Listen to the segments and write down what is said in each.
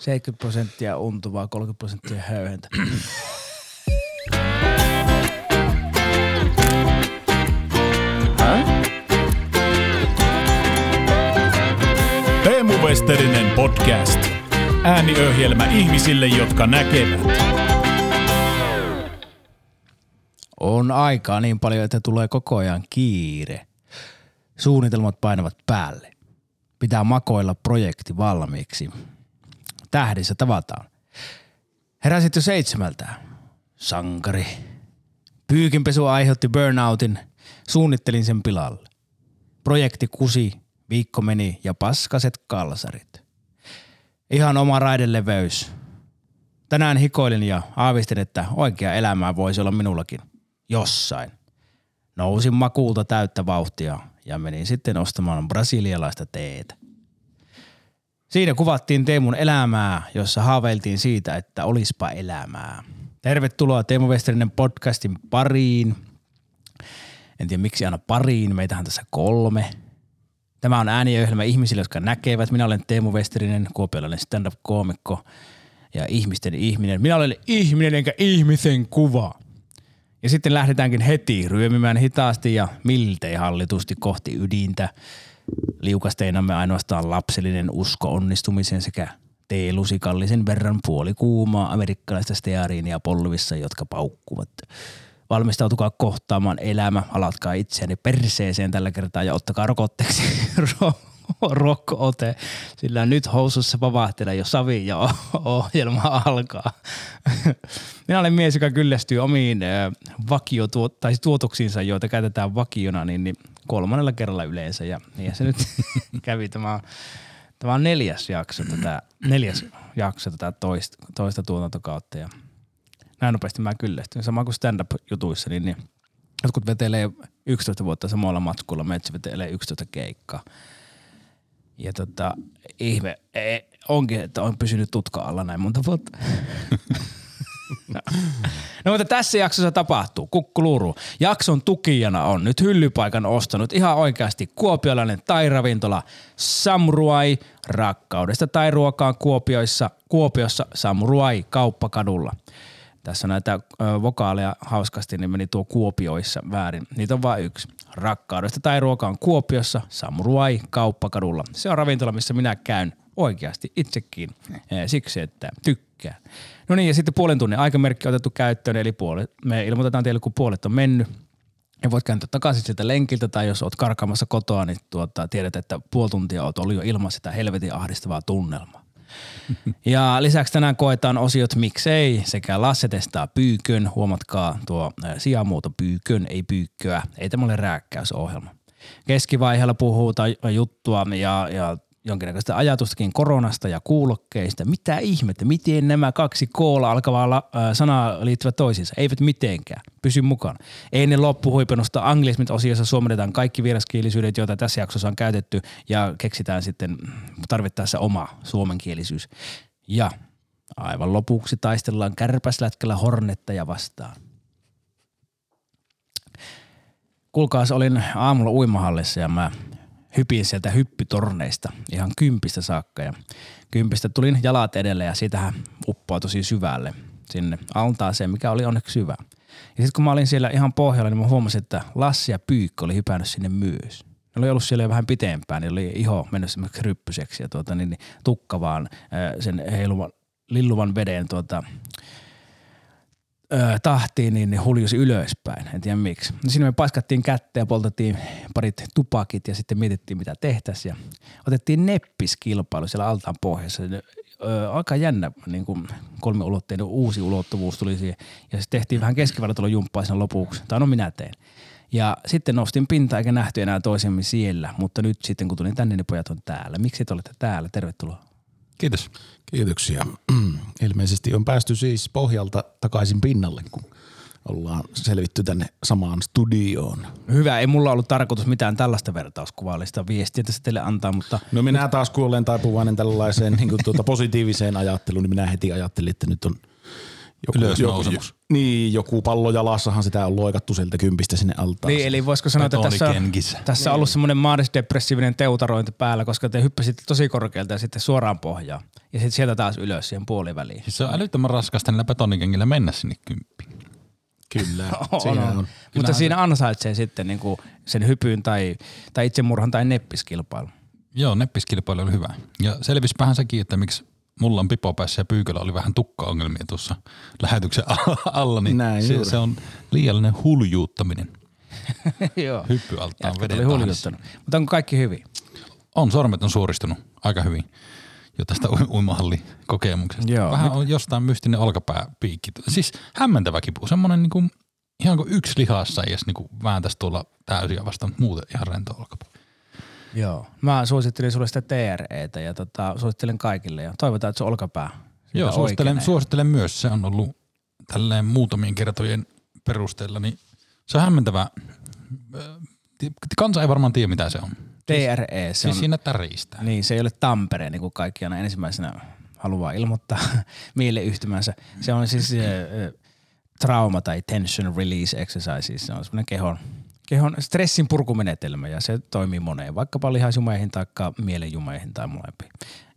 70 prosenttia untuvaa, 30 prosenttia höyhentä. Teemu Westerinen podcast. Ääniöhjelmä ihmisille, jotka näkevät. On aikaa niin paljon, että tulee koko ajan kiire. Suunnitelmat painavat päälle. Pitää makoilla projekti valmiiksi. Tähdissä tavataan. Heräsit jo seitsemältä. Sankari. Pyykinpesu aiheutti burnoutin. Suunnittelin sen pilalle. Projekti kusi, viikko meni ja paskaset kalsarit. Ihan oma raideleveys. Tänään hikoilin ja aavistin, että oikea elämää voisi olla minullakin. Jossain. Nousin makuulta täyttä vauhtia ja menin sitten ostamaan brasilialaista teetä. Siinä kuvattiin Teemun elämää, jossa haaveiltiin siitä, että olispa elämää. Tervetuloa Teemu Westerinen podcastin pariin. En tiedä miksi aina pariin, meitähän tässä kolme. Tämä on ääniöhjelmä ihmisille, jotka näkevät. Minä olen Teemu Westerinen, kuopiolainen stand-up-koomikko ja ihmisten ihminen. Minä olen ihminen enkä ihmisen kuva. Ja sitten lähdetäänkin heti ryömimään hitaasti ja miltei hallitusti kohti ydintä. Liukasteinamme ainoastaan lapsellinen usko onnistumiseen sekä teelusikallisen verran puolikuumaa amerikkalaista steariinia polvissa, jotka paukkuvat. Valmistautukaa kohtaamaan elämä, alatkaa itseäni perseeseen tällä kertaa ja ottakaa rokotteeksi rokko-ote, sillä nyt housussa vavahtelee jo savi ja ohjelma alkaa. Minä olen mies, joka kyllästyy omiin vakio tai tuotoksiinsa, joita käytetään vakiona, niin, niin kolmannella kerralla yleensä. Ja niin se nyt kävi. Tämä tämä on neljäs jakso tätä, neljäs jakso tätä toista, toista tuotantokautta. Ja näin nopeasti mä kyllästyn. Sama kuin stand-up-jutuissa, niin, niin jotkut vetelee 11 vuotta samalla matskulla, metsä vetelee 11 keikkaa. Ja tota, ihme, ei, onkin, että on pysynyt tutka alla näin monta vuotta. No mutta tässä jaksossa tapahtuu, kukkuluuru. Jakson tukijana on nyt hyllypaikan ostanut ihan oikeasti kuopiolainen tai-ravintola Samurai rakkaudesta tai ruokaan Kuopioissa, Kuopiossa Samurai kauppakadulla. Tässä on näitä vokaaleja hauskasti, niin meni tuo Kuopioissa väärin. Niitä on vain yksi. Rakkaudesta tai ruokaan Kuopiossa Samurai kauppakadulla. Se on ravintola, missä minä käyn oikeasti itsekin siksi, että tykkään. No niin, ja sitten puolen tunnin aikamerkki on otettu käyttöön, eli puolet, me ilmoitetaan teille, kun puolet on mennyt. Ja voit kääntyä takaisin sieltä lenkiltä tai jos oot karkaamassa kotoa, niin tuota, tiedät, että puoli tuntia oot ollut jo ilman sitä helvetin ahdistavaa tunnelmaa. Ja lisäksi tänään koetaan osiot miksei sekä Lasse testaa pyykön. Huomatkaa tuo sijamuoto pyykön, ei pyykköä. Ei tämä ole rääkkäysohjelma. Keskivaiheella puhutaan juttua ja, ja jonkinnäköistä ajatustakin koronasta ja kuulokkeista. Mitä ihmettä, miten nämä kaksi koolla alkavaa äh, sanaa liittyvät toisiinsa? Eivät mitenkään. Pysy mukana. Ennen loppuhuipennusta anglismit-osiossa suomennetaan kaikki vieraskielisyydet, joita tässä jaksossa on käytetty ja keksitään sitten tarvittaessa oma suomenkielisyys. Ja aivan lopuksi taistellaan kärpäslätkällä hornetteja vastaan. Kuulkaas, olin aamulla uimahallissa ja mä hypin sieltä hyppytorneista ihan kympistä saakka ja kympistä tulin jalat edelle ja siitähän uppoa tosi syvälle sinne altaaseen, mikä oli onneksi syvä. Ja sitten kun mä olin siellä ihan pohjalla, niin mä huomasin, että Lassi ja Pyykkö oli hypännyt sinne myös. Ne oli ollut siellä jo vähän pitempään, niin oli iho mennyt semmoiseksi ryppyseksi ja tuota, niin, niin tukka vaan sen heiluvan, lilluvan veden tuota, öö, tahtiin, niin ne huljusi ylöspäin. En tiedä miksi. No siinä me paiskattiin kättä ja poltettiin parit tupakit ja sitten mietittiin mitä tehtäisiin. Ja otettiin neppiskilpailu siellä altaan pohjassa. Öö, aika jännä niin kuin kolmiulotteinen uusi ulottuvuus tuli siihen. Ja sitten tehtiin vähän keskivartalon jumppaa sen lopuksi. Tai no minä tein. Ja sitten nostin pinta eikä nähty enää toisemme siellä, mutta nyt sitten kun tulin tänne, niin pojat on täällä. Miksi te olette täällä? Tervetuloa. Kiitos. Kiitoksia. Ilmeisesti on päästy siis pohjalta takaisin pinnalle, kun ollaan selvitty tänne samaan studioon. Hyvä, ei mulla ollut tarkoitus mitään tällaista vertauskuvallista viestiä tässä teille antaa, mutta... No minä taas kun olen taipuvainen tällaiseen niin kuin tuota positiiviseen ajatteluun, niin minä heti ajattelin, että nyt on Joku, Ylösnousemus. niin, joku pallo jalassahan sitä on loikattu sieltä kympistä sinne altaan. Niin, eli voisiko sanoa, että tässä, on- Betonikenkissä. tässä on ollut semmoinen maanisdepressiivinen teutarointi päällä, koska te hyppäsitte tosi korkealta ja sitten suoraan pohjaan. Ja sitten sieltä taas ylös siihen puoliväliin. Siis se on älyttömän raskasta niillä betonikengillä mennä sinne kymppiin. Kyllä, On, siinä on. on. Mutta siinä ansaitsee sitten niinku sen hypyn tai, tai itsemurhan tai neppiskilpailu. Joo, neppiskilpailu oli hyvä. Ja selvispäähän sekin, että miksi mulla on pipo päässä ja pyykölä oli vähän tukkaongelmia tuossa lähetyksen alla, niin Näin se, juuri. se, on liiallinen huljuuttaminen. Joo. Hyppyaltaan Jätkät veden. Mutta onko kaikki hyvin? On, sormet on suoristunut aika hyvin jo tästä uimahallikokemuksesta. Joo. Vähän on jostain mystinen olkapääpiikki. Siis hämmentävä kipu, semmoinen niinku, ihan kuin yksi lihassa edes niinku vääntäisi tuolla täysiä vastaan, mutta muuten ihan rento olkapää. Joo. Mä suosittelin sulle sitä TREtä ja tota, suosittelen kaikille ja toivotaan, että se olkapää. Joo, suosittelen, suosittelen myös. Se on ollut tälleen muutamien kertojen perusteella, niin se on hämmentävä. Ti- Kansa ei varmaan tiedä, mitä se on. TRE, se Siis on, siinä täristä. niin se ei ole Tampere, niin kuin kaikki aina ensimmäisenä haluaa ilmoittaa mieleyhtymänsä. Se on siis äh, trauma tai tension release exercise, se on semmoinen kehon, kehon stressin purkumenetelmä ja se toimii moneen, vaikkapa lihasjumeihin tai mielenjumeihin tai molempiin.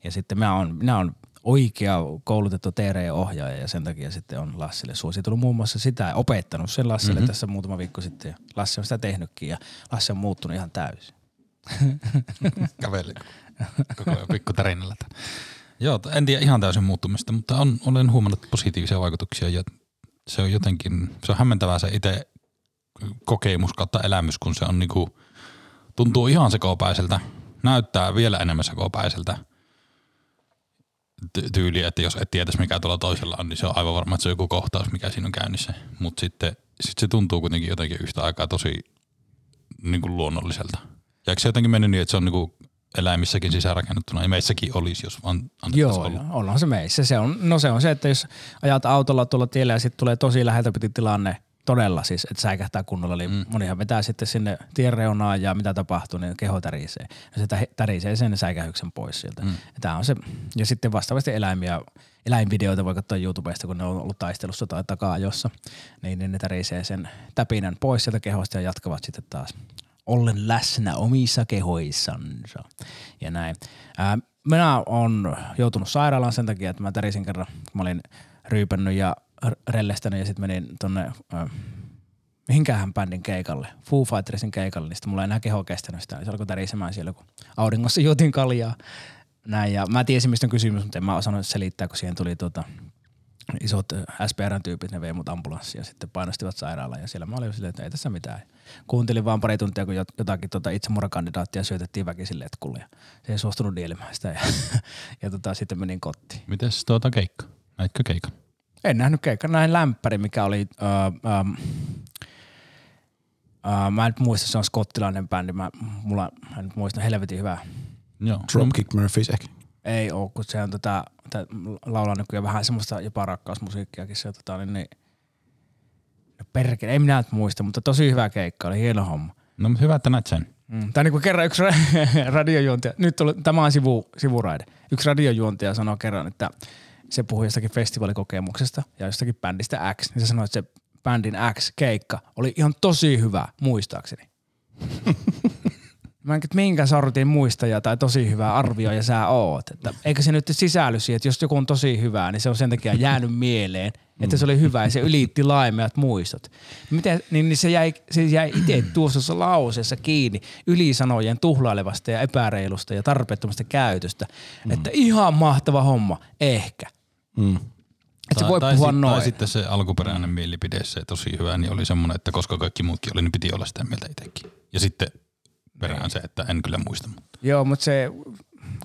Ja sitten mä oon, minä on oikea koulutettu TRE-ohjaaja ja sen takia sitten on Lassille suositellut muun muassa sitä ja opettanut sen Lassille mm-hmm. tässä muutama viikko sitten ja Lassi on sitä tehnytkin ja Lassi on muuttunut ihan täysin. Käveli koko ajan pikku tarinalla. Joo, en tiedä ihan täysin muuttumista, mutta on, olen huomannut positiivisia vaikutuksia ja se on jotenkin, se on hämmentävää se itse kokemus kautta elämys, kun se on niinku, tuntuu ihan sekopäiseltä, näyttää vielä enemmän sekopäiseltä ty- tyyliä, että jos et tietäisi mikä tuolla toisella on, niin se on aivan varma, että se on joku kohtaus, mikä siinä on käynnissä. Mutta sitten sit se tuntuu kuitenkin jotenkin yhtä aikaa tosi niin kuin luonnolliselta. Ja eikö se jotenkin mennyt niin, että se on niin kuin eläimissäkin sisäänrakennettuna, ja meissäkin olisi, jos vaan Joo, olla. ollaan se meissä. Se on, no se on se, että jos ajat autolla tuolla tiellä ja sitten tulee tosi läheltä piti tilanne, todella siis, että säikähtää kunnolla, eli mm. monihan vetää sitten sinne tien reunaan ja mitä tapahtuu, niin keho tärisee. Ja se tä- tärisee sen säikähyksen pois sieltä. Mm. Ja, tää on se, ja sitten vastaavasti eläimiä, eläinvideoita voi katsoa YouTubesta, kun ne on ollut taistelussa tai takaa jossa, niin, niin ne tärisee sen täpinän pois sieltä kehosta ja jatkavat sitten taas ollen läsnä omissa kehoissansa ja näin. Ää, minä olen joutunut sairaalaan sen takia, että mä tärisin kerran, kun mä olin ryypännyt ja rellestänyt ja sitten menin tonne ää, mihinkähän bändin keikalle, Foo Fightersin keikalle, niin sitten mulla ei enää keho kestänyt sitä, se alkoi tärisemään siellä, kun auringossa juotin kaljaa. Näin, ja mä tiesin, mistä on kysymys, mutta en mä osannut selittää, kun siihen tuli tuota, isot SPRn-tyypit, ne vei mut ambulanssia ja sitten painostivat sairaalaan ja siellä mä olin silleen, että ei tässä mitään. Kuuntelin vaan pari tuntia, kun jot- jotakin tota itsemurhakandidaattia syötettiin väkisille etkulle ja se ei suostunut nielemään sitä ja, ja tota, sitten menin kotiin. Mites tuota keikka? Näitkö keikan? En nähnyt keikkaa, näin lämpäri, mikä oli, öö, öö, öö, mä en nyt muista, se on skottilainen bändi, mä, mulla, mä en nyt muista, helvetin hyvä. Joo. Dropkick Murphys ehkä. Ei oo, kun se on tota, tää laulaa nykyään vähän semmoista jopa rakkausmusiikkiakin se tota, niin, niin no perkele, ei minä nyt muista, mutta tosi hyvä keikka, oli hieno homma. No mutta hyvä, että näet sen. Mm. Tai niin kuin kerran yksi ra- radiojuontaja, nyt oli, tämä on sivu, sivuraide. Yksi radiojuontaja sanoi kerran, että se puhui jostakin festivaalikokemuksesta ja jostakin bändistä X, niin se sanoi, että se bändin X-keikka oli ihan tosi hyvä, muistaakseni. Mä en että minkä sortin muistaja tai tosi hyvä arvioija sä oot. Että eikö se nyt sisälly siihen, että jos joku on tosi hyvää, niin se on sen takia jäänyt mieleen, että se oli hyvä ja se ylitti laimeat muistot. Miten, niin, niin se jäi, se jäi itse tuossa lauseessa kiinni ylisanojen tuhlailevasta ja epäreilusta ja tarpeettomasta käytöstä. Että ihan mahtava homma, ehkä. Mm. Että se voi tai, puhua sit- noin. Tai sitten se alkuperäinen mielipide, se tosi hyvä, niin oli semmoinen, että koska kaikki muutkin oli, niin piti olla sitä mieltä itsekin. Ja sitten perään se, että en kyllä muista. Mutta. Joo, mutta se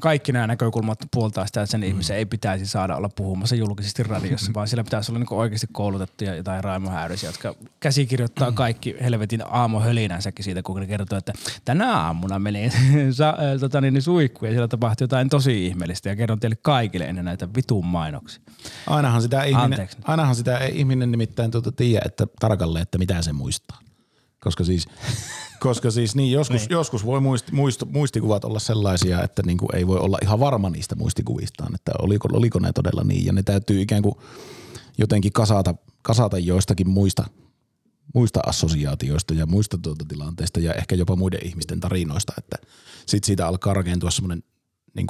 kaikki nämä näkökulmat puoltaa sitä, että sen ihmisen ei pitäisi saada olla puhumassa julkisesti radiossa, vaan siellä pitäisi olla niin oikeasti koulutettuja jotain Raimo Häyrisiä, jotka käsikirjoittaa kaikki helvetin aamuhölinänsäkin siitä, kun ne kertoo, että tänä aamuna meni sa, äh, tota niin, suihku ja siellä tapahtui jotain tosi ihmeellistä ja kerron teille kaikille ennen näitä vitun mainoksia. Ainahan sitä, ihminen, Anteeksi. ainahan sitä ihminen nimittäin tuota tiedä, että tarkalleen, että mitä se muistaa. Koska siis, koska siis niin, joskus, niin. joskus voi muist, muist, muistikuvat olla sellaisia, että niin kuin ei voi olla ihan varma niistä muistikuvistaan, että oliko, oliko ne todella niin. Ja ne täytyy ikään kuin jotenkin kasata, kasata joistakin muista, muista assosiaatioista ja muista tuota tilanteista ja ehkä jopa muiden ihmisten tarinoista, että sit siitä alkaa rakentua semmoinen niin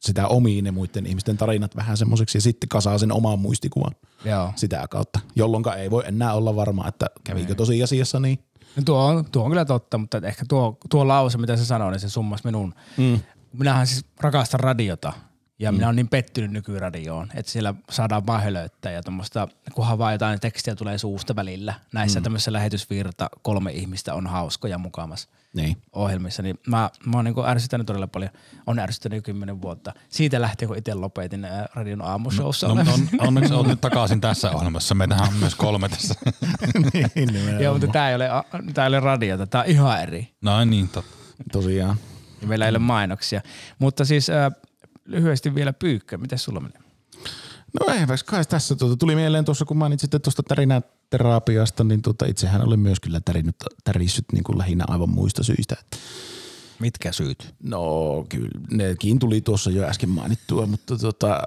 sitä omiin ne muiden ihmisten tarinat vähän semmoiseksi ja sitten kasaa sen oman muistikuvan Joo. sitä kautta, jolloin ei voi enää olla varma, että kävikö tosiasiassa niin. No tuo, on, tuo on kyllä totta, mutta ehkä tuo, tuo lause, mitä se sanoi, niin se summas minun. Mm. Minähän siis rakastan radiota ja mm. minä olen niin pettynyt nykyradioon, että siellä saadaan vaan hölöttää ja tuommoista, kunhan vaan jotain tekstiä tulee suusta välillä. Näissä mm. tämmöisessä lähetysvirta kolme ihmistä on hauskoja mukamas Niin. ohjelmissa, niin mä, mä oon niin ärsyttänyt todella paljon. On ärsyttänyt jo kymmenen vuotta. Siitä lähtien, kun itse lopetin ää, radion aamushowssa. No, No, on, onneksi olet nyt takaisin tässä ohjelmassa. Meitähän on myös kolme tässä. niin nimenomaan. Joo, mutta tää ei, ole, tää ei ole radiota, tää on ihan eri. No niin, totta. Tosiaan. Ja meillä ei ole mainoksia. Mutta siis äh, lyhyesti vielä Pyykkö, miten sulla menee? No eipäs kai tässä tuota, tuli mieleen tuossa, kun mainitsitte tuosta tärinäterapiasta, niin tuota, itsehän olen myös kyllä tärinnyt, tärissyt niin kuin lähinnä aivan muista syistä. Että Mitkä syyt? No kyllä, nekin tuli tuossa jo äsken mainittua, mutta tota,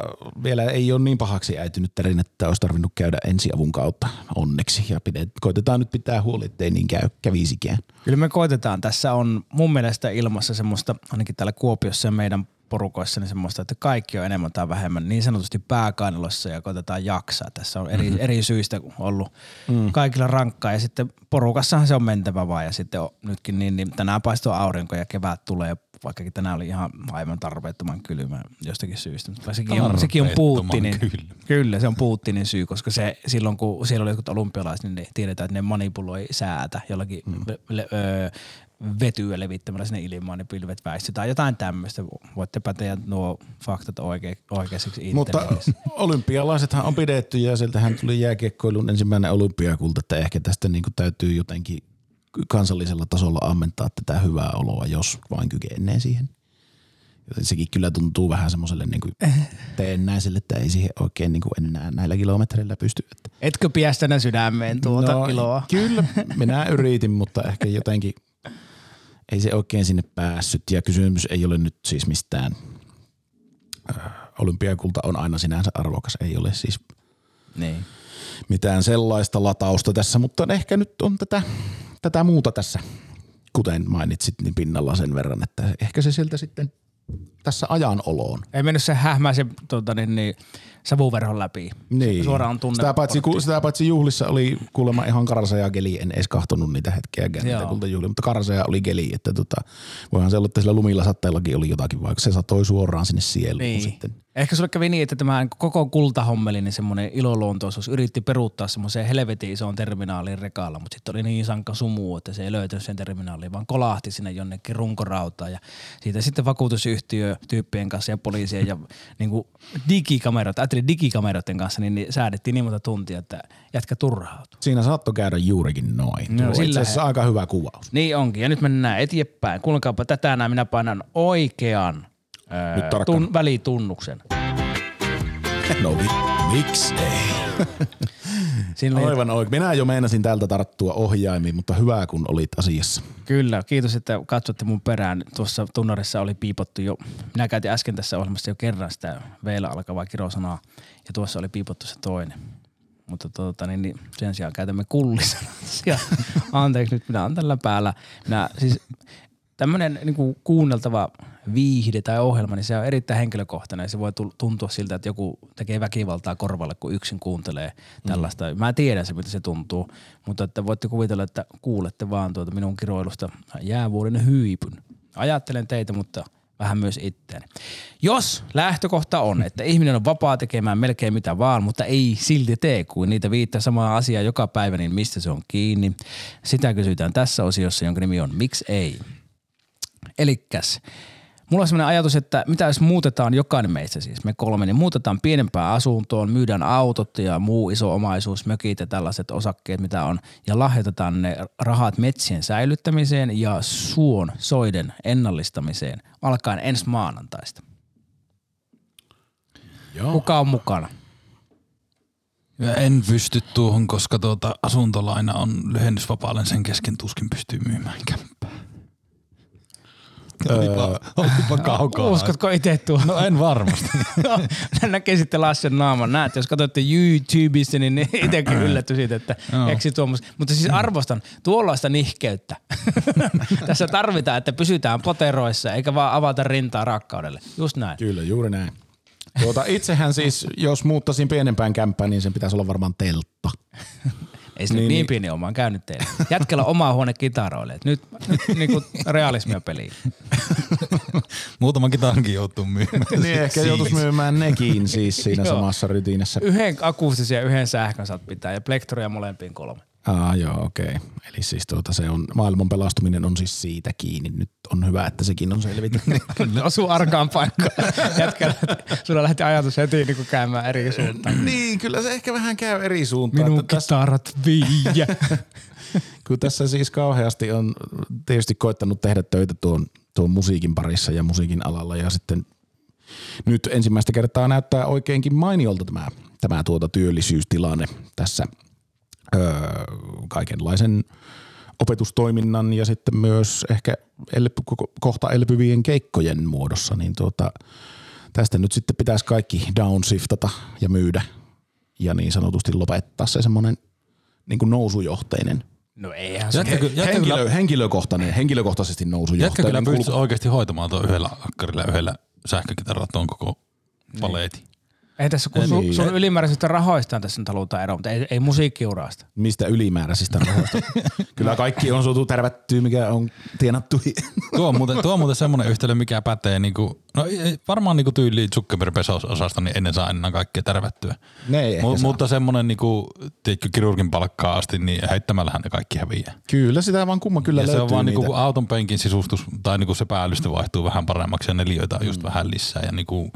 vielä ei ole niin pahaksi äitynyt tarina, että olisi tarvinnut käydä ensiavun kautta onneksi. Ja pidet, koitetaan nyt pitää huoli, ettei niin käy, kävisikään. Kyllä me koitetaan. Tässä on mun mielestä ilmassa semmoista, ainakin täällä Kuopiossa ja meidän porukoissa, niin semmoista, että kaikki on enemmän tai vähemmän niin sanotusti pääkainalossa ja koitetaan jaksaa. Tässä on eri, mm-hmm. eri syistä ollut mm. kaikilla rankkaa ja sitten porukassahan se on mentävä vaan ja sitten on, nytkin niin, niin tänään paistuu aurinko ja kevät tulee vaikkakin tänään oli ihan aivan tarpeettoman kylmä jostakin syystä. Mutta sekin on, sekin on Putinin, kylmä. kyllä se on Putinin syy, koska se silloin kun siellä oli jotkut olympialaiset, niin ne tiedetään, että ne manipuloi säätä jollakin mm. le, le, ö, vetyä levittämällä sinne ilmaan, niin pilvet väistetään. Jotain tämmöistä. Voitte päteä nuo faktat oike, oikeaksi itse. Mutta olympialaisethan on pidetty ja sieltähän tuli jääkiekkoilun ensimmäinen olympiakulta, että ehkä tästä niin kuin täytyy jotenkin kansallisella tasolla ammentaa tätä hyvää oloa, jos vain kykenee siihen. Joten sekin kyllä tuntuu vähän semmoiselle niin kuin teennäiselle, että ei siihen oikein niin kuin enää näillä kilometreillä pysty. Että Etkö piästänä sydämeen tuota no, iloa? Kyllä, minä yritin, mutta ehkä jotenkin ei se oikein sinne päässyt. Ja kysymys ei ole nyt siis mistään, äh, olympiakulta on aina sinänsä arvokas, ei ole siis Niin. mitään sellaista latausta tässä, mutta ehkä nyt on tätä, tätä muuta tässä, kuten mainitsit, niin pinnalla sen verran, että ehkä se sieltä sitten tässä ajan oloon. Ei mennyt se hähmäisen tota, niin, niin, savuverhon läpi. Niin. Suoraan tunne. Sitä paitsi, ku, sitä paitsi juhlissa oli kuulemma ihan karsaja geli, en edes kahtonut niitä hetkeäkään niitä Joo. kultajuhlia, mutta karsaja oli geli, että tota, voihan se olla, että sillä lumilla satteillakin oli jotakin, vaikka se satoi suoraan sinne sieluun Niin. sitten. Ehkä sulle kävi niin, että tämä koko kultahommeli, niin semmoinen iloluontoisuus yritti peruuttaa semmoiseen helvetin isoon terminaaliin rekalla, mutta sitten oli niin sankka sumu, että se ei löytänyt sen terminaaliin, vaan kolahti sinne jonnekin runkorautaan ja siitä sitten vakuutusyhtiö tyyppien kanssa ja poliisien ja niin kuin digikamerot, ajattelin digikameroiden kanssa, niin, niin säädettiin niin monta tuntia, että jätkä turhautui. Siinä saattoi käydä juurikin noin. No, sillä itse asiassa he- aika hyvä kuvaus. Niin onkin, ja nyt mennään eteenpäin. Kuulkaapa tätä näin, minä painan oikean ää, tun, välitunnuksen. No miksi ei? Oli, Aivan oikein. Minä jo meinasin täältä tarttua ohjaimiin, mutta hyvä kun olit asiassa. Kyllä, kiitos, että katsotte mun perään. Tuossa tunnarissa oli piipottu jo, minä käytin äsken tässä ohjelmassa jo kerran sitä vielä alkavaa kirosanaa, ja tuossa oli piipottu se toinen. Mutta tuota, niin, niin sen sijaan käytämme kullisanat. Ja Anteeksi, nyt minä olen tällä päällä. Minä, siis tämmöinen niin kuin kuunneltava viihde tai ohjelma, niin se on erittäin henkilökohtainen. Se voi tuntua siltä, että joku tekee väkivaltaa korvalle, kun yksin kuuntelee tällaista. Mm. Mä tiedän se, mitä se tuntuu, mutta että voitte kuvitella, että kuulette vaan tuota minun kiroilusta jäävuoden hyypyn. Ajattelen teitä, mutta vähän myös itteeni. Jos lähtökohta on, että ihminen on vapaa tekemään melkein mitä vaan, mutta ei silti tee kuin niitä viittaa samaa asiaa joka päivä, niin mistä se on kiinni? Sitä kysytään tässä osiossa, jonka nimi on Miksi ei? Elikkäs, mulla on sellainen ajatus, että mitä jos muutetaan jokainen meistä siis, me kolme, niin muutetaan pienempään asuntoon, myydään autot ja muu iso omaisuus, mökit ja tällaiset osakkeet, mitä on, ja lahjoitetaan ne rahat metsien säilyttämiseen ja suon soiden ennallistamiseen alkaen ensi maanantaista. Joo. Kuka on mukana? Ja en pysty tuohon, koska tuota asuntolaina on lyhennysvapaalle sen kesken tuskin pystyy myymään kämppää. Olipa, olipa kaukaa. Uskotko itse tuo? No en varmasti. Näkee sitten Lassen naaman. Näet, jos katsotte YouTubesta, niin itsekin yllätty siitä, että Joo. keksi tuommoista. Mutta siis arvostan tuollaista nihkeyttä. Tässä tarvitaan, että pysytään poteroissa, eikä vaan avata rintaa rakkaudelle. Just näin. Kyllä, juuri näin. Tuota, itsehän siis, jos muuttaisin pienempään kämppään, niin sen pitäisi olla varmaan teltta. Ei se niin, Niin, niin niin. pieni mä oon käynyt teille. Jätkällä on oma huone kitaroille. Nyt, nyt niinku realismia peliin. Muutaman kitarankin joutuu myymään. Niin ehkä joutuisi myymään nekin siis siinä samassa rytinässä. Yhden akustisen ja yhden sähkön saat pitää ja plektroja molempiin kolme. Aa, joo, okei. Okay. Eli siis tuota, se on, maailman pelastuminen on siis siitä kiinni. Nyt on hyvä, että sekin on selvitetty. Kyllä osuu arkaan paikkaan. Jätkällä, sulla lähti ajatus heti niin käymään eri suuntaan. niin, kyllä se ehkä vähän käy eri suuntaan. Minun tässä, kitarat viiä. kun tässä siis kauheasti on tietysti koittanut tehdä töitä tuon, tuon musiikin parissa ja musiikin alalla ja sitten nyt ensimmäistä kertaa näyttää oikeinkin mainiolta tämä, tämä tuota työllisyystilanne tässä kaikenlaisen opetustoiminnan ja sitten myös ehkä elpy, ko- kohta elpyvien keikkojen muodossa, niin tuota, tästä nyt sitten pitäisi kaikki downshiftata ja myydä ja niin sanotusti lopettaa se semmoinen niin kuin nousujohteinen No eihän se. Jätkö, jätkö, henkilö, kyllä, henkilökohtainen, henkilökohtaisesti nousujohteinen. kyllä pystyisi kulku- oikeasti hoitamaan tuon yhdellä akkarilla yhdellä sähkökitaralla tuon koko paleetin. Ei tässä, kun sun, niin. sun ylimääräisistä rahoistaan tässä nyt halutaan eroa, mutta ei, ei musiikkiurasta. Mistä ylimääräisistä rahoista? Kyllä kaikki on suotu tärvättyä, mikä on tienattu. Tuo on muuten, tuo on muuten semmoinen yhtälö, mikä pätee niinku, no varmaan niinku tyyli Zuckerberg Bezos-osasta, niin ennen saa enää kaikkea tärvättyä. Ne ei ehkä Mu- saa. mutta semmoinen niinku, tiedätkö, kirurgin palkkaa asti, niin heittämällähän ne kaikki häviää. Kyllä sitä vaan kumma kyllä ja se löytyy on vaan niitä. niinku, kun auton penkin sisustus tai niinku se päällystö vaihtuu vähän paremmaksi ja neliöitä on just vähän lisää ja niinku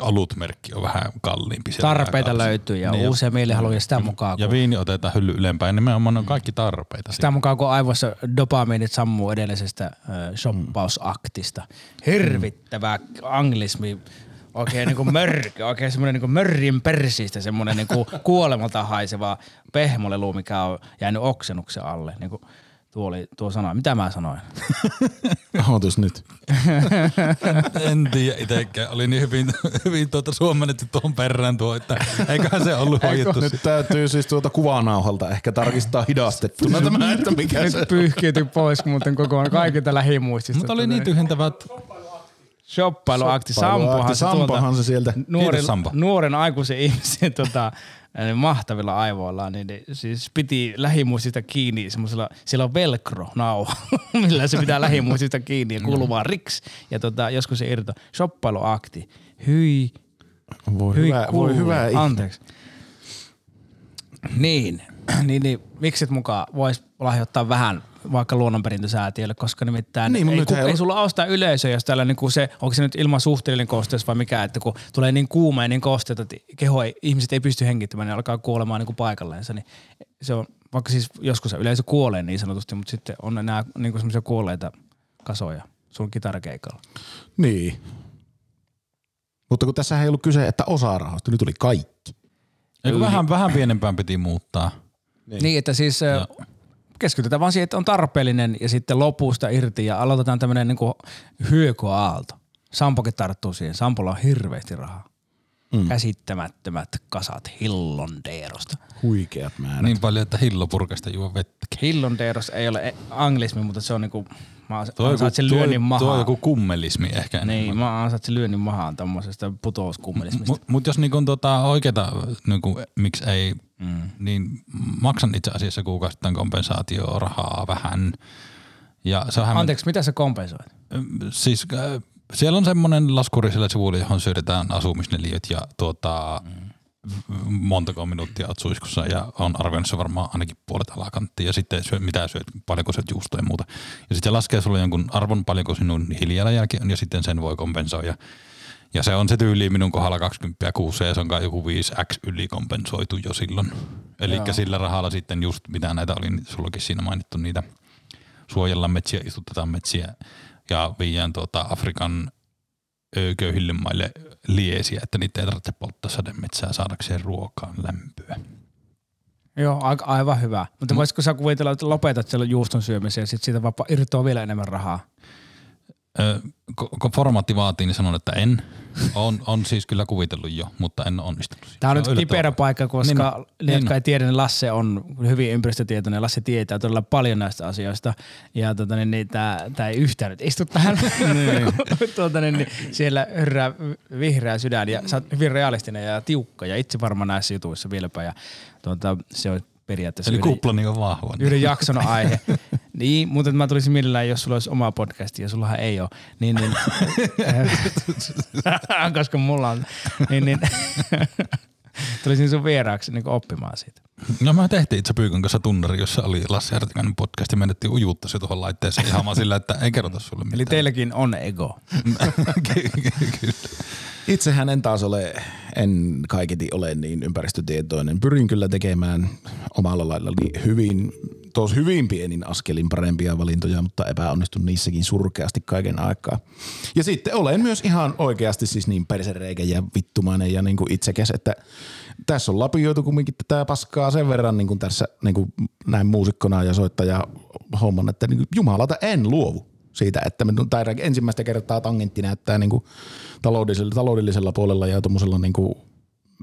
olutmerkki on vähän kalliimpi. Tarpeita pääkaupoissa. löytyy ja Niin, uusia mielihaluja sitä mukaan. Ja viini otetaan hylly ylempään nimenomaan on kaikki tarpeita. Sitä mukaan, kun aivoissa dopamiinit sammuu edellisestä ö, shoppausaktista. Hirvittävä anglismi, oikein niin kuin mörkö, oikein semmoinen niin kuin mörrin persistä, semmoinen niin kuin kuolemalta haiseva pehmolelu, mikä on jäänyt oksennuksen alle. Niin kuin tuo, oli, tuo sana. Mitä mä sanoin? Ootus nyt. En tiedä itsekään. Oli niin hyvin, hyvin tuota suomennettu tuohon perään tuo, että eiköhän se ollut hoidettu. Nyt täytyy siis tuota kuvanauhalta ehkä tarkistaa hidastettuna tämä, että mikä se Nyt pyyhkiytyi pois muuten kokonaan kaikilta lähimuistista. Mutta oli niin tyhjentävä, että Shoppailuakti, Sampohan se tuolta Sampohan se sieltä. nuoren, Kiitos, Sampo. nuoren aikuisen ihmisen tota, äh, mahtavilla aivoillaan, niin ne, siis piti lähimuistista kiinni semmoisella, siellä on velcro nauha, millä se pitää lähimuistista kiinni ja kuuluu vaan riks. Ja tota, joskus se irto. Shoppailuakti. Hyi, Voi hyi hyvä, voi kuule. hyvä. Anteeksi. Niin, niin, niin mikset mukaan voisi lahjoittaa vähän vaikka luonnonperintösäätiölle, koska nimittäin Niin, ei, ku, he- ei sulla ole sitä yleisöä, jos täällä niinku se, onko se nyt ilman suhteellinen kosteus vai mikä, että kun tulee niin kuuma ja niin kosteita, että keho ei, ihmiset ei pysty hengittämään, niin alkaa kuolemaan niin kuin paikalleensa, niin se on, vaikka siis joskus se yleisö kuolee niin sanotusti, mutta sitten on nämä niin semmoisia kuolleita kasoja sun kitarakeikalla. Niin. Mutta kun tässä ei ollut kyse, että osa rahoista, nyt oli kaikki. eikö vähän, vähän pienempään piti muuttaa. Niin, niin että siis ö, keskitytään vaan siihen, että on tarpeellinen ja sitten lopusta irti ja aloitetaan tämmöinen niin hyökoaalto. Sampokin tarttuu siihen. Sampolla on hirveästi rahaa. Mm. Käsittämättömät kasat Hillondeerosta. Huikeat määrät. Niin paljon, että hillopurkasta juo vettä. Hillondeeros ei ole e- anglismi, mutta se on niinku, mä Tuo tuo, lyönnin tuo mahaan. on joku kummelismi ehkä. Niin, mä ansaitsen lyönnin mahaan tommosesta putouskummelismista. Mutta mut jos niinku tota oikeita, niinku, miksi ei, mm. niin maksan itse asiassa kuukausittain kompensaatiorahaa vähän. Ja se on hämmen- Anteeksi, mitä sä kompensoit? Siis äh, siellä on semmoinen laskuri sillä sivulla, johon syödetään asumisneliöt ja tuota, montako minuuttia oot suiskussa ja on arvioinut se varmaan ainakin puolet alakanttia ja sitten syö, mitä syöt, paljonko syöt juustoa ja muuta. Ja sitten se laskee sulle jonkun arvon, paljonko sinun hiilijalanjälki on ja sitten sen voi kompensoida. Ja se on se tyyli minun kohdalla 20 kuussa ja se on kai joku 5x ylikompensoitu jo silloin. Eli sillä rahalla sitten just mitä näitä oli, niin sullakin siinä mainittu niitä suojellaan metsiä, istutetaan metsiä ja viiään tuota Afrikan köyhille maille liesiä, että niitä ei tarvitse polttaa sademetsää saadakseen ruokaan lämpöä. Joo, aika, aivan hyvä. Mutta voisitko sä kuvitella, että lopetat siellä juuston syömisen ja sitten siitä vapa irtoaa vielä enemmän rahaa? Ö, ko- kun formaatti vaatii, niin sanon, että en. On, on siis kyllä kuvitellut jo, mutta en ole onnistunut. Tämä on nyt kiperä paikka, koska Niin, niin, ne, jotka niin. ei tiedä, niin Lasse on hyvin ympäristötietoinen. Lasse tietää todella paljon näistä asioista. Ja tota, niin, niin, tämä, tämä ei yhtään nyt istu tähän. tuota, niin, niin, siellä hyrrää vihreä sydän ja sä oot hyvin realistinen ja tiukka ja itse varma näissä jutuissa vieläpä. Ja, tuota, se on periaatteessa Eli yhden- kuplani on vahva. yhden jakson aihe. niin, mutta mä tulisin mielellään, jos sulla olisi oma podcasti ja sullahan ei ole. Niin, niin, koska mulla on. Niin, niin, tulisin sun vieraaksi niin oppimaan siitä. No mä tehtiin itse Pyykön kanssa tunnari, jossa oli Lassi Härtikainen podcast ja menettiin ujuutta se tuohon laitteeseen ihan vaan sillä, että ei kerrota sulle mitään. Eli teilläkin on ego. Kyllä. Itsehän en taas ole, en kaiketi ole niin ympäristötietoinen. Pyrin kyllä tekemään omalla laillani hyvin, tos hyvin pienin askelin parempia valintoja, mutta epäonnistun niissäkin surkeasti kaiken aikaa. Ja sitten olen myös ihan oikeasti siis niin persereikä ja vittumainen ja niin kuin itsekäs, että tässä on lapioitu kumminkin tätä paskaa sen verran niin kuin tässä niin kuin näin muusikkona ja soittaja homman, että niin kuin jumalata en luovu siitä, että tai ensimmäistä kertaa tangentti näyttää niin kuin taloudellisella, taloudellisella puolella ja tuommoisella niin kuin,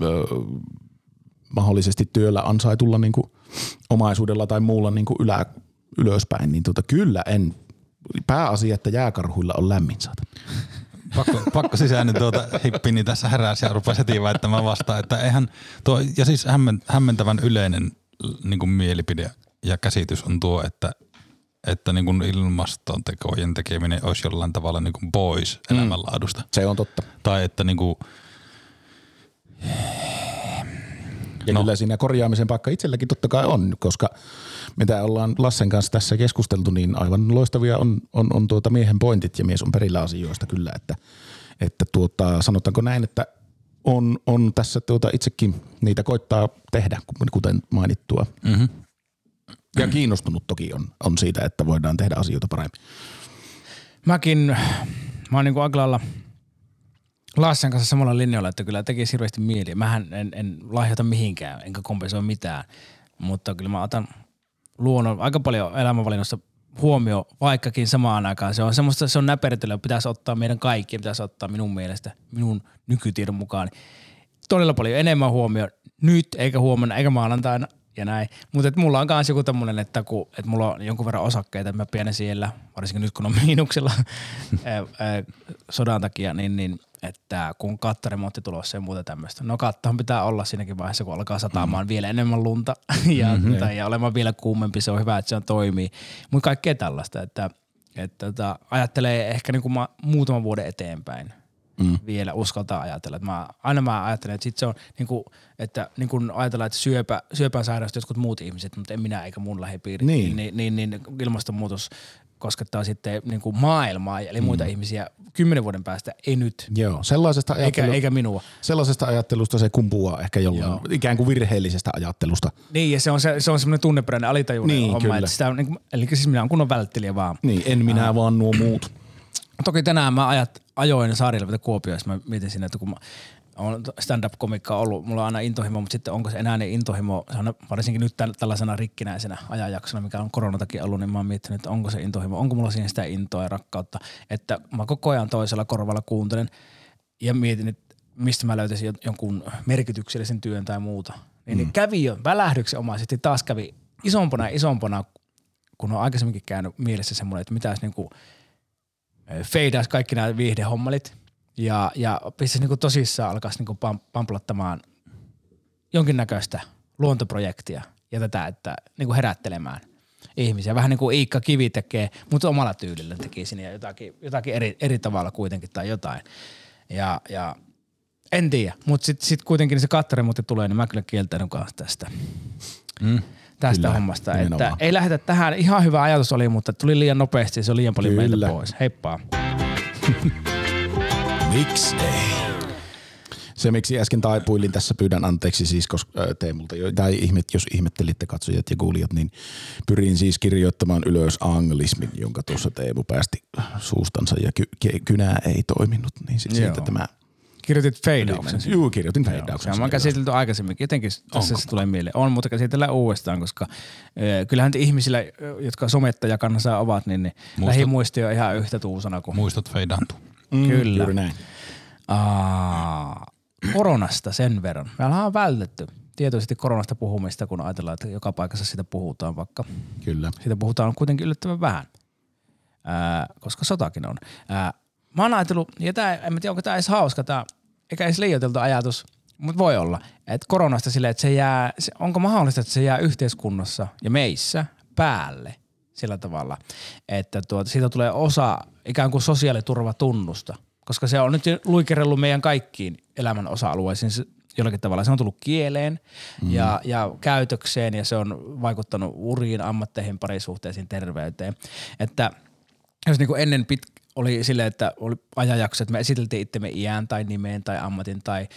ö, mahdollisesti työllä ansaitulla niin kuin omaisuudella tai muulla niin kuin ylä, ylöspäin, niin tota, kyllä en, pääasia, että jääkarhuilla on lämmin saata. pakko, pakko sisäinen tuota hippini tässä heräsi ja rupesi heti väittämään vastaan, että eihän tuo, ja siis hämmen, hämmentävän yleinen niin kuin mielipide ja käsitys on tuo, että että niin kuin ilmastontekojen tekeminen olisi jollain tavalla niin kuin pois elämänlaadusta. Se on totta. Tai että niin kuin, Ja No. kyllä siinä korjaamisen paikka itselläkin totta kai on, koska mitä ollaan Lassen kanssa tässä keskusteltu, niin aivan loistavia on, on, on tuota miehen pointit ja mies on perillä asioista kyllä, että, että tuota, sanotaanko näin, että on, on tässä tuota itsekin niitä koittaa tehdä, kuten mainittua. mm-hmm. Ja kiinnostunut toki on, on siitä, että voidaan tehdä asioita paremmin. Mäkin, mä oon niinku aika lailla Lassen kanssa samalla linjalla, että kyllä tekee hirveästi mieli. Mähän en, en lahjoita mihinkään, enkä kompensoi mitään, mutta kyllä mä otan luonnon aika paljon elämänvalinnosta huomio, vaikkakin samaan aikaan. Se on semmoista, se on näpertelyä, pitäisi ottaa meidän kaikki, pitäisi ottaa minun mielestä, minun nykytiedon mukaan, todella paljon enemmän huomio nyt, eikä huomenna, eikä maanantaina ja näin. Mutta mulla on myös joku tämmöinen, että, kun, että mulla on jonkun verran osakkeita, että mä pienen siellä, varsinkin nyt kun on miinuksella sodan takia, niin, niin että kun kattaremontti tulossa ja muuta tämmöistä. No kattahan pitää olla siinäkin vaiheessa, kun alkaa sataamaan mm. vielä enemmän lunta ja, mm-hmm. tai, ja olemaan vielä kuumempi. Se on hyvä, että se on toimii. Mutta kaikkea tällaista, että, että tota, ajattelee ehkä niin kuin mä, muutaman vuoden eteenpäin mm. vielä uskaltaa ajatella. Että mä, aina mä ajattelen, että sit se on niin kuin, että niin kuin ajatellaan, että syöpä, syöpään sairausta jotkut muut ihmiset, mutta en minä eikä mun lähipiiri. Niin. Niin, niin, niin ilmastonmuutos koskettaa sitten niin kuin maailmaa, eli muita mm. ihmisiä kymmenen vuoden päästä, ei nyt, Joo, sellaisesta, eikä, ajattelu, eikä minua. sellaisesta ajattelusta se kumpuaa ehkä jollain, Joo. ikään kuin virheellisestä ajattelusta. Niin, ja se on, se, se on semmoinen tunneperäinen alitajuinen Niin, homma, kyllä. että sitä on, niin kuin, eli siis minä olen kunnon välttelijä vaan. Niin, en minä vaan nuo muut. Toki tänään mä ajat, ajoin Saarijärveltä Kuopioon, mä mietin siinä, että kun mä on stand-up-komikka ollut, mulla on aina intohimo, mutta sitten onko se enää niin intohimo, se on varsinkin nyt täl- tällaisena rikkinäisenä ajanjaksona, mikä on koronatakin ollut, niin mä oon miettinyt, että onko se intohimo, onko mulla siinä sitä intoa ja rakkautta, että mä koko ajan toisella korvalla kuuntelen ja mietin, että mistä mä löytäisin jon- jonkun merkityksellisen työn tai muuta. Niin, mm. niin kävi jo välähdyksenomaisesti, taas kävi isompana ja isompana, kun on aikaisemminkin käynyt mielessä semmoinen, että mitäs niinku feidaisi kaikki nämä viihdehommalit ja, ja pistäisi niinku tosissaan alkaisi niinku pam, pamplattamaan jonkinnäköistä luontoprojektia ja tätä, että niinku herättelemään ihmisiä. Vähän niin kuin Iikka Kivi tekee, mutta omalla tyylillä teki sinne ja jotakin, jotakin eri, eri tavalla kuitenkin tai jotain. Ja, ja en tiedä, mutta sitten sit kuitenkin se kattaremontti tulee, niin mä kyllä kieltäydyn kanssa tästä mm. tästä Kyllä, hommasta. Että ei lähdetä tähän, ihan hyvä ajatus oli, mutta tuli liian nopeasti ja se on liian paljon Kyllä. meiltä pois. Heippa. Miksi ei? Se, miksi äsken taipuilin tässä, pyydän anteeksi siis koska, Teemulta, jo- tai ihmet, jos ihmettelitte katsojat ja kuulijat, niin pyrin siis kirjoittamaan ylös anglismin, jonka tuossa Teemu päästi suustansa ja ky- ky- kynää ei toiminut, niin sit siitä Joo. tämä Kirjoitit feidauksen. Juu, kirjoitin feidauksen. Se on käsitelty aikaisemminkin. Jotenkin tässä se tulee mieleen. On, mutta käsitellään uudestaan, koska ö, kyllähän ihmisillä, jotka somettajakannassa ovat, niin, niin lähimuisti on ihan yhtä tuusana kuin Muistot feidaantuu. Mm, Kyllä. Juuri näin. Aa, koronasta sen verran. Me ollaan vältetty tietoisesti koronasta puhumista, kun ajatellaan, että joka paikassa siitä puhutaan, vaikka Kyllä. siitä puhutaan kuitenkin yllättävän vähän, ää, koska sotakin on. Ää, mä oon ajatellut, ja tää, en mä tiedä, onko tämä edes hauska, tää, eikä edes liioiteltu ajatus, mutta voi olla, että koronasta silleen, että se jää, se, onko mahdollista, että se jää yhteiskunnassa ja meissä päälle sillä tavalla, että tuota, siitä tulee osa ikään kuin sosiaaliturvatunnusta, koska se on nyt luikerellut meidän kaikkiin elämän osa-alueisiin jollakin tavalla. Se on tullut kieleen mm. ja, ja käytökseen ja se on vaikuttanut uriin, ammatteihin, parisuhteisiin, terveyteen. Että jos niin kuin ennen pit, oli silleen, että oli ajanjakso, että me esiteltiin itsemme iän tai nimeen tai ammatin tai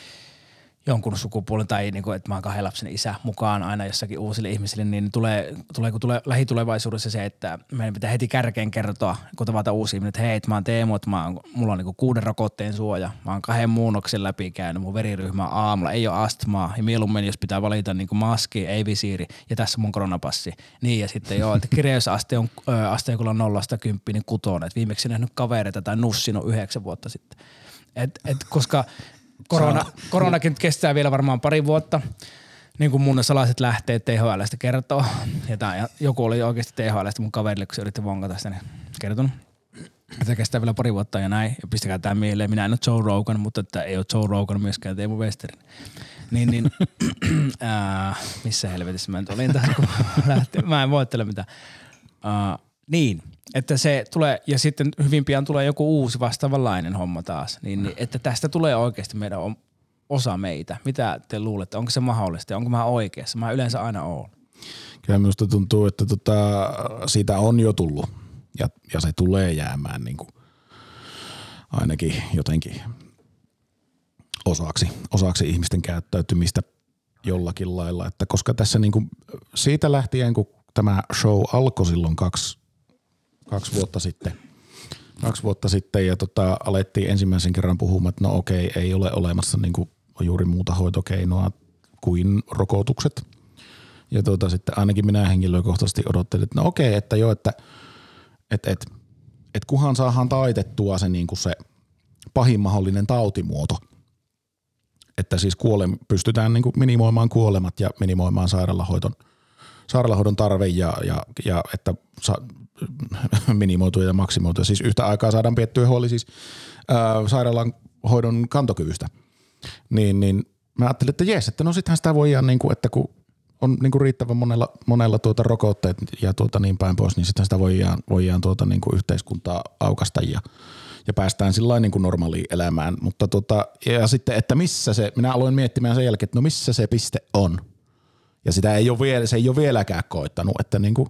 jonkun sukupuolen tai niin kuin, että mä oon kahden lapsen isä mukaan aina jossakin uusille ihmisille, niin tulee, tulee kun tulee lähitulevaisuudessa se, että meidän pitää heti kärkeen kertoa, kun tavata uusia ihmisiä, että hei, että mä oon Teemu, että mä oon, mulla on niin kuin kuuden rokotteen suoja, mä oon kahden muunnoksen läpi käynyt, mun veriryhmä aamulla, ei ole astmaa, ja mieluummin jos pitää valita niin kuin maski, ei visiiri, ja tässä mun koronapassi. Niin, ja sitten joo, että kirjausaste on ö, asteikolla nollasta kymppi, niin kutonen, että viimeksi nähnyt kavereita tai nussinut yhdeksän vuotta sitten. Et, et, koska korona, koronakin nyt kestää vielä varmaan pari vuotta, niin kuin mun salaiset lähteet THLstä kertoo. Ja, tää, joku oli oikeasti THLstä mun kaverille, kun se yritti vonkata sitä, niin kertonut. Että kestää vielä pari vuotta ja näin. Ja pistäkää tämä mieleen. Minä en ole Joe Rogan, mutta että ei ole Joe Rogan myöskään Teemu Westerin. Niin, niin ää, missä helvetissä mä nyt olin tässä, kun lähti. Mä en voittele mitään. Ää, niin, että se tulee, ja sitten hyvin pian tulee joku uusi vastaavanlainen homma taas, niin, niin että tästä tulee oikeasti meidän osa meitä. Mitä te luulette, onko se mahdollista onko mä oikeassa? Mä yleensä aina oon. Kyllä minusta tuntuu, että tota, siitä on jo tullut ja, ja se tulee jäämään niin kuin ainakin jotenkin osaksi, osaksi ihmisten käyttäytymistä jollakin lailla. Että koska tässä niin kuin siitä lähtien, kun tämä show alkoi silloin kaksi, kaksi vuotta sitten, kaksi vuotta sitten ja tota, alettiin ensimmäisen kerran puhumaan, että no okei, ei ole olemassa niin kuin juuri muuta hoitokeinoa kuin rokotukset. Ja tuota, sitten ainakin minä henkilökohtaisesti odottelin, että no okei, että joo, että et, et, et kunhan saadaan taitettua se, niin kuin se pahin mahdollinen tautimuoto, että siis kuole, pystytään niin kuin minimoimaan kuolemat ja minimoimaan sairaalahoidon, sairaalahoidon tarve ja, ja, ja että sa, minimoitua ja maksimoitua. Siis yhtä aikaa saadaan piettyä huoli siis ää, sairaalan hoidon kantokyvystä. Niin, niin mä ajattelin, että jes, että no sittenhän sitä voidaan, niin kuin, että kun on niin kuin riittävän monella, monella tuota rokotteet ja tuota niin päin pois, niin sitten sitä voidaan, voidaan tuota niin kuin yhteiskuntaa aukasta ja, ja päästään sillä niin kuin normaaliin elämään. Mutta tuota, ja sitten, että missä se, minä aloin miettimään sen jälkeen, että no missä se piste on. Ja sitä ei ole vielä, se ei ole vieläkään koittanut, että niin kuin,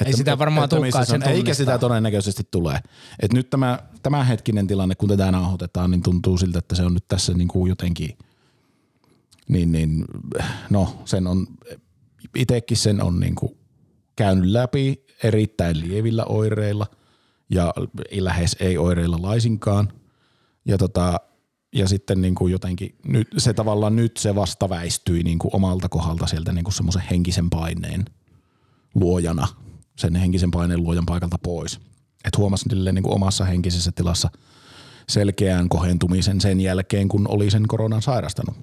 että, sitä varmaan tulekaan, sen Eikä tunnistaa. sitä todennäköisesti tulee. Et nyt tämä, tämä hetkinen tilanne, kun tätä nauhoitetaan, niin tuntuu siltä, että se on nyt tässä niin kuin jotenkin, niin, niin no sen on, itsekin sen on niin kuin käynyt läpi erittäin lievillä oireilla ja lähes ei oireilla laisinkaan. Ja, tota, ja sitten niin kuin jotenkin nyt, se tavallaan nyt se vasta väistyi niin kuin omalta kohdalta sieltä niin kuin semmoisen henkisen paineen luojana, sen henkisen paineen luojan paikalta pois. Et huomasin silleen niin kuin omassa henkisessä tilassa selkeän kohentumisen sen jälkeen, kun oli sen koronan sairastanut.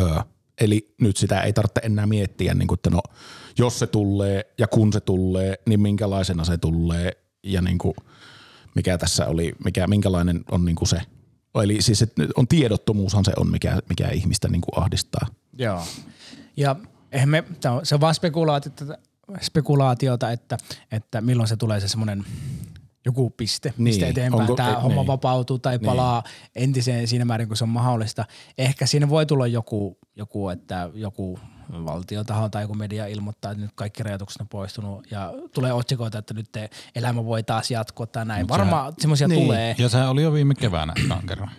Öö, eli nyt sitä ei tarvitse enää miettiä, niin kuin, että no, jos se tulee ja kun se tulee, niin minkälaisena se tulee ja niin kuin, mikä tässä oli, mikä, minkälainen on niin kuin se. Eli siis että on tiedottomuushan se on, mikä, mikä ihmistä niin kuin ahdistaa. Joo. Ja me, tää on- se on vaan spekulaatiota, että, että milloin se tulee se semmoinen joku piste, mistä Niin, eteenpäin onko- tämä eh, homma niin. vapautuu tai palaa entiseen siinä määrin, kun se on mahdollista. Ehkä siinä voi tulla joku, joku että joku valtiotaho tai joku media ilmoittaa, että nyt kaikki rajoitukset on poistunut ja tulee otsikoita, että nyt te elämä voi taas jatkua tai näin. Varmaan semmoisia niin. tulee. Ja sehän oli jo viime keväänä kerran.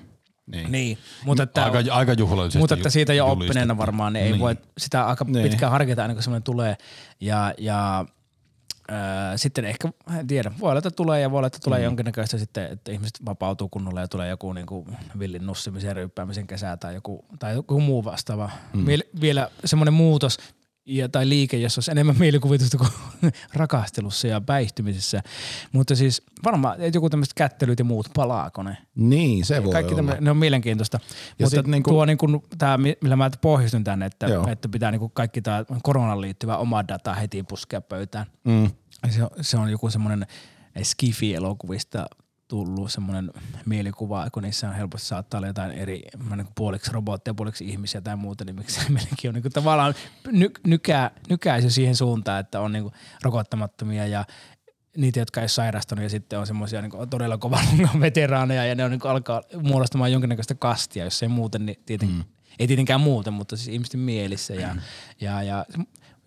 Niin. Niin, mutta että, Aika, aika juhlallisesti mutta että siitä jo julistettu. oppineena varmaan, niin ei Niin. voi sitä aika Niin. pitkään harkita ennen kuin semmoinen tulee. Ja, ja Öö, sitten ehkä, en tiedä, voi olla, että tulee ja voi olla, että tulee Mm. jonkinnäköistä sitten, että ihmiset vapautuu kunnolla ja tulee joku niin kuin villin nussimisen ja ryyppäämisen kesä tai joku, tai joku muu vastaava. Mm. Viel, vielä semmoinen muutos ja, tai liike, jossa olisi enemmän mielikuvitusta kuin rakastelussa ja päihtymisessä. Mutta siis varmaan että joku tämmöiset kättelyt ja muut, palaako ne? Niin, se voi Kaikki olla. ne on mielenkiintoista. Ja Mutta niinku- tuo niinku, tämä, millä mä pohjustin tänne, että, Joo. että pitää niinku kaikki tämä koronaan liittyvä oma data heti puskea pöytään. Mm. Se on, se on joku semmoinen Skifi-elokuvista tullut semmoinen mielikuva, kun niissä on helposti saattaa olla jotain eri, niin puoliksi robotteja, puoliksi ihmisiä tai muuta, niin miksi meilläkin on niin kuin tavallaan ny, nykää, nykäisy siihen suuntaan, että on niin kuin rokottamattomia ja niitä, jotka ei ole sairastunut ja sitten on semmoisia niin todella kovan veteraaneja ja ne on niin kuin alkaa muodostamaan jonkinnäköistä kastia, jos ei muuten, niin tieten, mm. ei tietenkään muuten, mutta siis ihmisten mielissä ja, ja, ja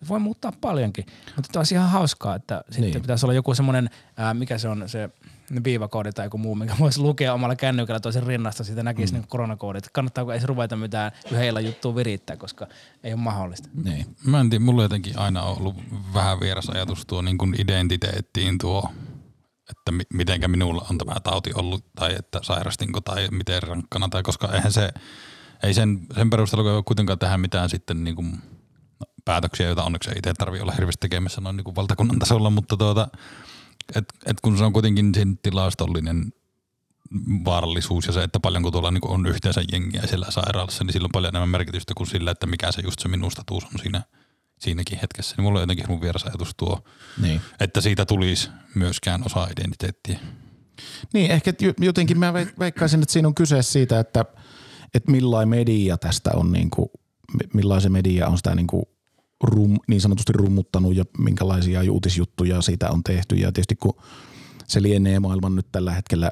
se voi muuttaa paljonkin, mutta tämä on ihan hauskaa, että sitten Niin. pitäisi olla joku semmoinen, ää, mikä se on se viivakoodi tai joku muu, mikä voisi lukea omalla kännykällä toisen rinnasta, siitä näkisi mm. niin koronakoodit. Kannattaako edes ruveta mitään yhdellä juttua virittää, koska ei ole mahdollista. Niin. Mä en tiedä, mulla jotenkin aina on ollut vähän vieras ajatus tuo niin kuin identiteettiin tuo, että mi- mitenkä minulla on tämä tauti ollut tai että sairastinko tai miten rankkana tai koska eihän se, ei sen, sen perusteella voi kuitenkaan tehdä mitään sitten niin kuin päätöksiä, joita onneksi ei itse tarvitse olla hirveästi tekemässä noin niin kuin valtakunnan tasolla, mutta tuota, et, et kun se on kuitenkin sen tilastollinen vaarallisuus ja se, että paljonko tuolla niin on yhteensä jengiä siellä sairaalassa, niin sillä on paljon enemmän merkitystä kuin sillä, että mikä se just se minun status on siinä, siinäkin hetkessä. Niin mulla on jotenkin mun vieras ajatus tuo, Niin. että siitä tulisi myöskään osa identiteettiä. Niin, ehkä jo- jotenkin mä veik- veikkaisin, että siinä on kyse siitä, että, että millainen media tästä on, niin kuin, millaisen media on sitä niin, kuin rum, niin sanotusti rummuttanut ja minkälaisia uutisjuttuja siitä on tehty. Ja tietysti kun se lienee maailman nyt tällä hetkellä,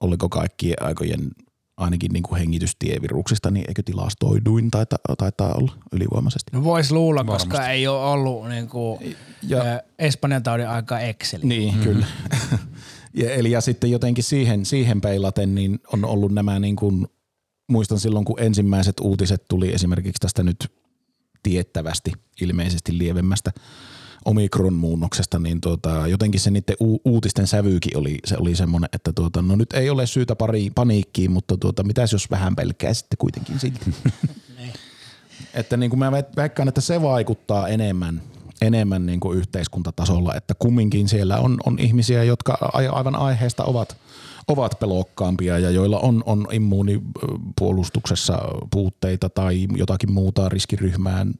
oliko kaikkien aikojen ainakin niin kuin hengitystieviruksista, niin eikö tilastoiduin taita, taitaa olla ylivoimaisesti. No vois luulla, Varmasti. koska ei ole ollut niin kuin, Ja- ja, Espanjan taudin aika Exceli. Niin, mm-hmm. kyllä. ja, eli ja sitten jotenkin siihen, siihen peilaten niin on ollut nämä niin kuin, muistan silloin kun ensimmäiset uutiset tuli esimerkiksi tästä nyt tiettävästi ilmeisesti lievemmästä omikron-muunnoksesta, niin tuota, jotenkin se niiden u- uutisten sävyykin oli, se oli semmoinen, että tuota, no nyt ei ole syytä pari, paniikkiin, mutta tuota, mitäs jos vähän pelkää sitten kuitenkin silti. että niin kuin mä veikkaan, että se vaikuttaa enemmän, enemmän niin kuin yhteiskuntatasolla, että kumminkin siellä on, on ihmisiä, jotka a- aivan aiheesta ovat, ovat pelokkaampia ja joilla on, on immuunipuolustuksessa puutteita tai jotakin muuta riskiryhmään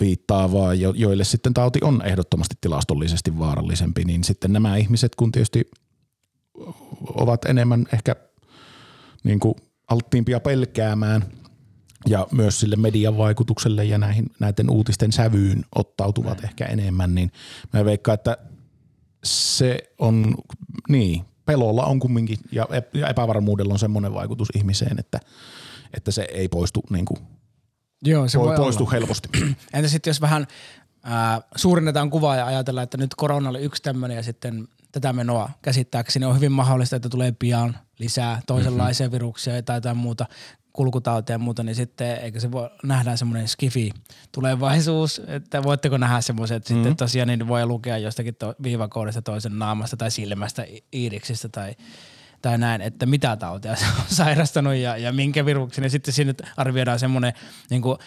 viittaavaa, jo- joille sitten tauti on ehdottomasti tilastollisesti vaarallisempi, niin sitten nämä ihmiset, kun tietysti ovat enemmän ehkä niin kuin alttiimpia pelkäämään ja myös sille median vaikutukselle ja näihin, näiden uutisten sävyyn ottautuvat ehkä enemmän, niin mä veikkaan, että se on, niin, pelolla on kumminkin ja ep- ja epävarmuudella on semmoinen vaikutus ihmiseen, että, että se ei poistu, niin kuin, Joo, se voi poistu olla. helposti. Entä sitten jos vähän ää, suurennetaan kuvaa ja ajatellaan, että nyt korona oli yksi tämmöinen ja sitten tätä menoa käsittääkseni on hyvin mahdollista, että tulee pian lisää toisenlaisia viruksia tai jotain muuta kulkutautia ja muuta, niin sitten eikö se voi nähdä semmoinen skifi tulevaisuus, että voitteko nähdä semmoisen, että mm. sitten tosiaan niin voi lukea jostakin to- viivakoodista toisen naamasta tai silmästä, iiriksistä tai tai näin, että mitä tautia se on sairastanut ja, ja minkä viruksen. Ja sitten siinä arvioidaan semmoinen, niin kuin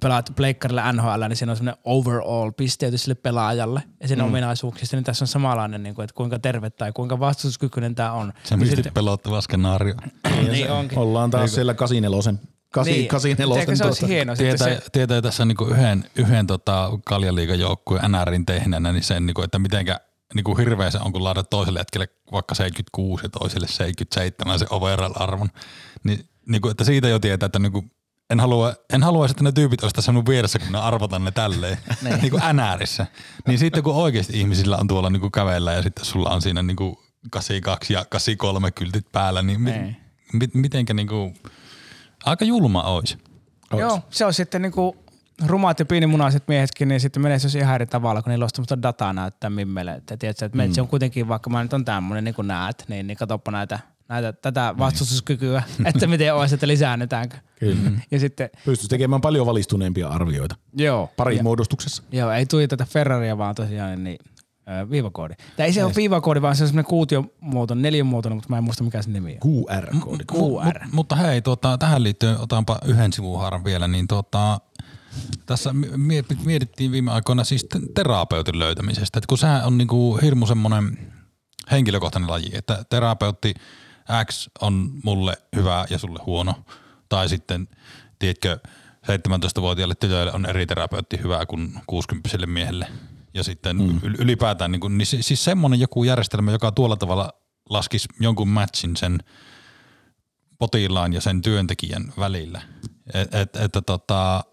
pelaat pleikkarilla NHL, niin siinä on semmoinen overall pisteytys sille pelaajalle ja sen mm. ominaisuuksista, niin tässä on samanlainen, niin kuin, että kuinka terve tai kuinka vastustuskykyinen tämä on. Se on niin tietysti pelottava skenaario. niin onkin. Ollaan taas siellä kasinelosen, kasi, Niin. kasinelosen Eikö se olisi hieno sitten Tietää, se, tietää tässä niinku yhden, yhden tota kaljaliigan joukkueen NRin tehneenä, niin sen, niinku, että mitenkä niinku hirveä se on, kun laitat toiselle hetkelle vaikka 76 ja toiselle 77 se overall-arvon. Niin, niinku, että siitä jo tietää, että niinku, en, halua, en haluaisi, että ne tyypit olisi tässä mun vieressä, kun ne arvotan ne tälleen, niin kuin NRissä. Niin sitten kun oikeasti ihmisillä on tuolla niinku kävellä ja sitten sulla on siinä niinku 82 ja 83 kyltit päällä, niin mi, Niin. mi, mitenkä niinku, aika julma olisi. Joo, se on sitten niinku rumaat ja pienimunaiset miehetkin, niin sitten menee se ihan eri tavalla, kun niillä on semmoista dataa näyttää mimmelle. Että tiedätkö, että mm. se on kuitenkin, vaikka mä nyt on tämmöinen, niin kuin näet, niin, niin katsoppa näitä näitä, tätä vastustuskykyä, että miten olisi, että lisäännytäänkö. Kyllä. Ja sitten, Pystyisi tekemään paljon valistuneempia arvioita. joo. Pari ja, muodostuksessa. Joo, ei tuli tätä Ferraria, vaan tosiaan niin viivakoodi. Tämä ei se ole viivakoodi, vaan se on semmoinen kuutiomuotoinen, neliömuotoinen, mutta mä en muista mikä se nimi on. QR-koodi. QR. Mut, mutta hei, tuota, tähän liittyen otanpa yhden sivuhaaran vielä, niin tuota, tässä mie- mietittiin viime aikoina siis te- terapeutin löytämisestä, että kun sehän on niinku hirmu semmoinen henkilökohtainen laji, että terapeutti X on mulle hyvä ja sulle huono, tai sitten, tiedätkö, 17-vuotiaille tytöille on eri terapeutti hyvä kuin 60 miehelle. Ja sitten mm. ylipäätään, niin, kuin, niin si- siis semmoinen joku järjestelmä, joka tuolla tavalla laskisi jonkun matchin sen potilaan ja sen työntekijän välillä. Et, et, että tota,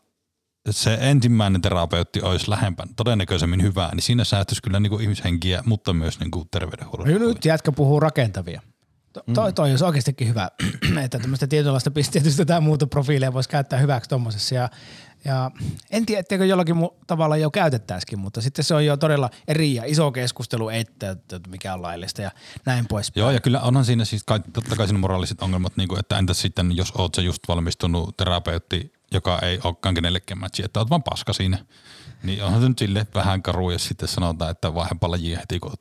se ensimmäinen terapeutti olisi lähempänä, todennäköisemmin hyvää, niin siinä säästyisi kyllä niin kuin ihmishenkiä, mutta myös niin kuin terveydenhuollon. No Nyt jätkä puhuu rakentavia. To, toi, toi olisi oikeastikin hyvä, että tämmöistä tietynlaista pisteetystä tai muuta profiilia voisi käyttää hyväksi tuommoisessa. Ja, ja en tiedä, etteikö jollakin mu- tavalla jo käytettäisikin, mutta sitten se on jo todella eri ja iso keskustelu, että, että mikä on laillista ja näin pois. Joo, ja kyllä onhan siinä siis kai, totta kai siinä moraaliset ongelmat, niin kuin, että entäs sitten, jos oot se just valmistunut terapeutti, joka ei olekaan kenellekään matchi, että oot vaan paska siinä. Niin onhan se nyt sille vähän karu, jos sitten sanotaan, että vaihdepa lajia heti kun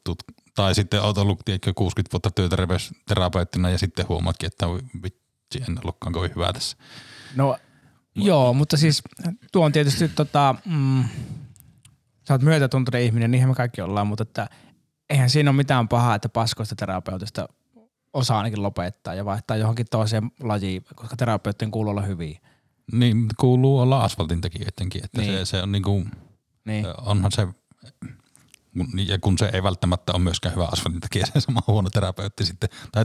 Tai sitten oot ollut tiedätkö, 60 vuotta työterveysterapeuttina ja sitten huomaatkin, että vitsi, en ollutkaan kovin hyvä tässä. No joo, mutta siis tuo on tietysti tota, mm, sä oot myötätuntoinen ihminen, niinhän me kaikki ollaan, mutta että eihän siinä ole mitään pahaa, että paskoista terapeutista osaa ainakin lopettaa ja vaihtaa johonkin toiseen lajiin, koska terapeuttien kuuluu olla hyviä. Niin kuuluu olla asfaltin tekijöidenkin, että Niin. se, se on niin kuin, Niin. onhan se, ja kun se ei välttämättä ole myöskään hyvä asfaltin tekijä, se sama huono terapeutti sitten. Tai,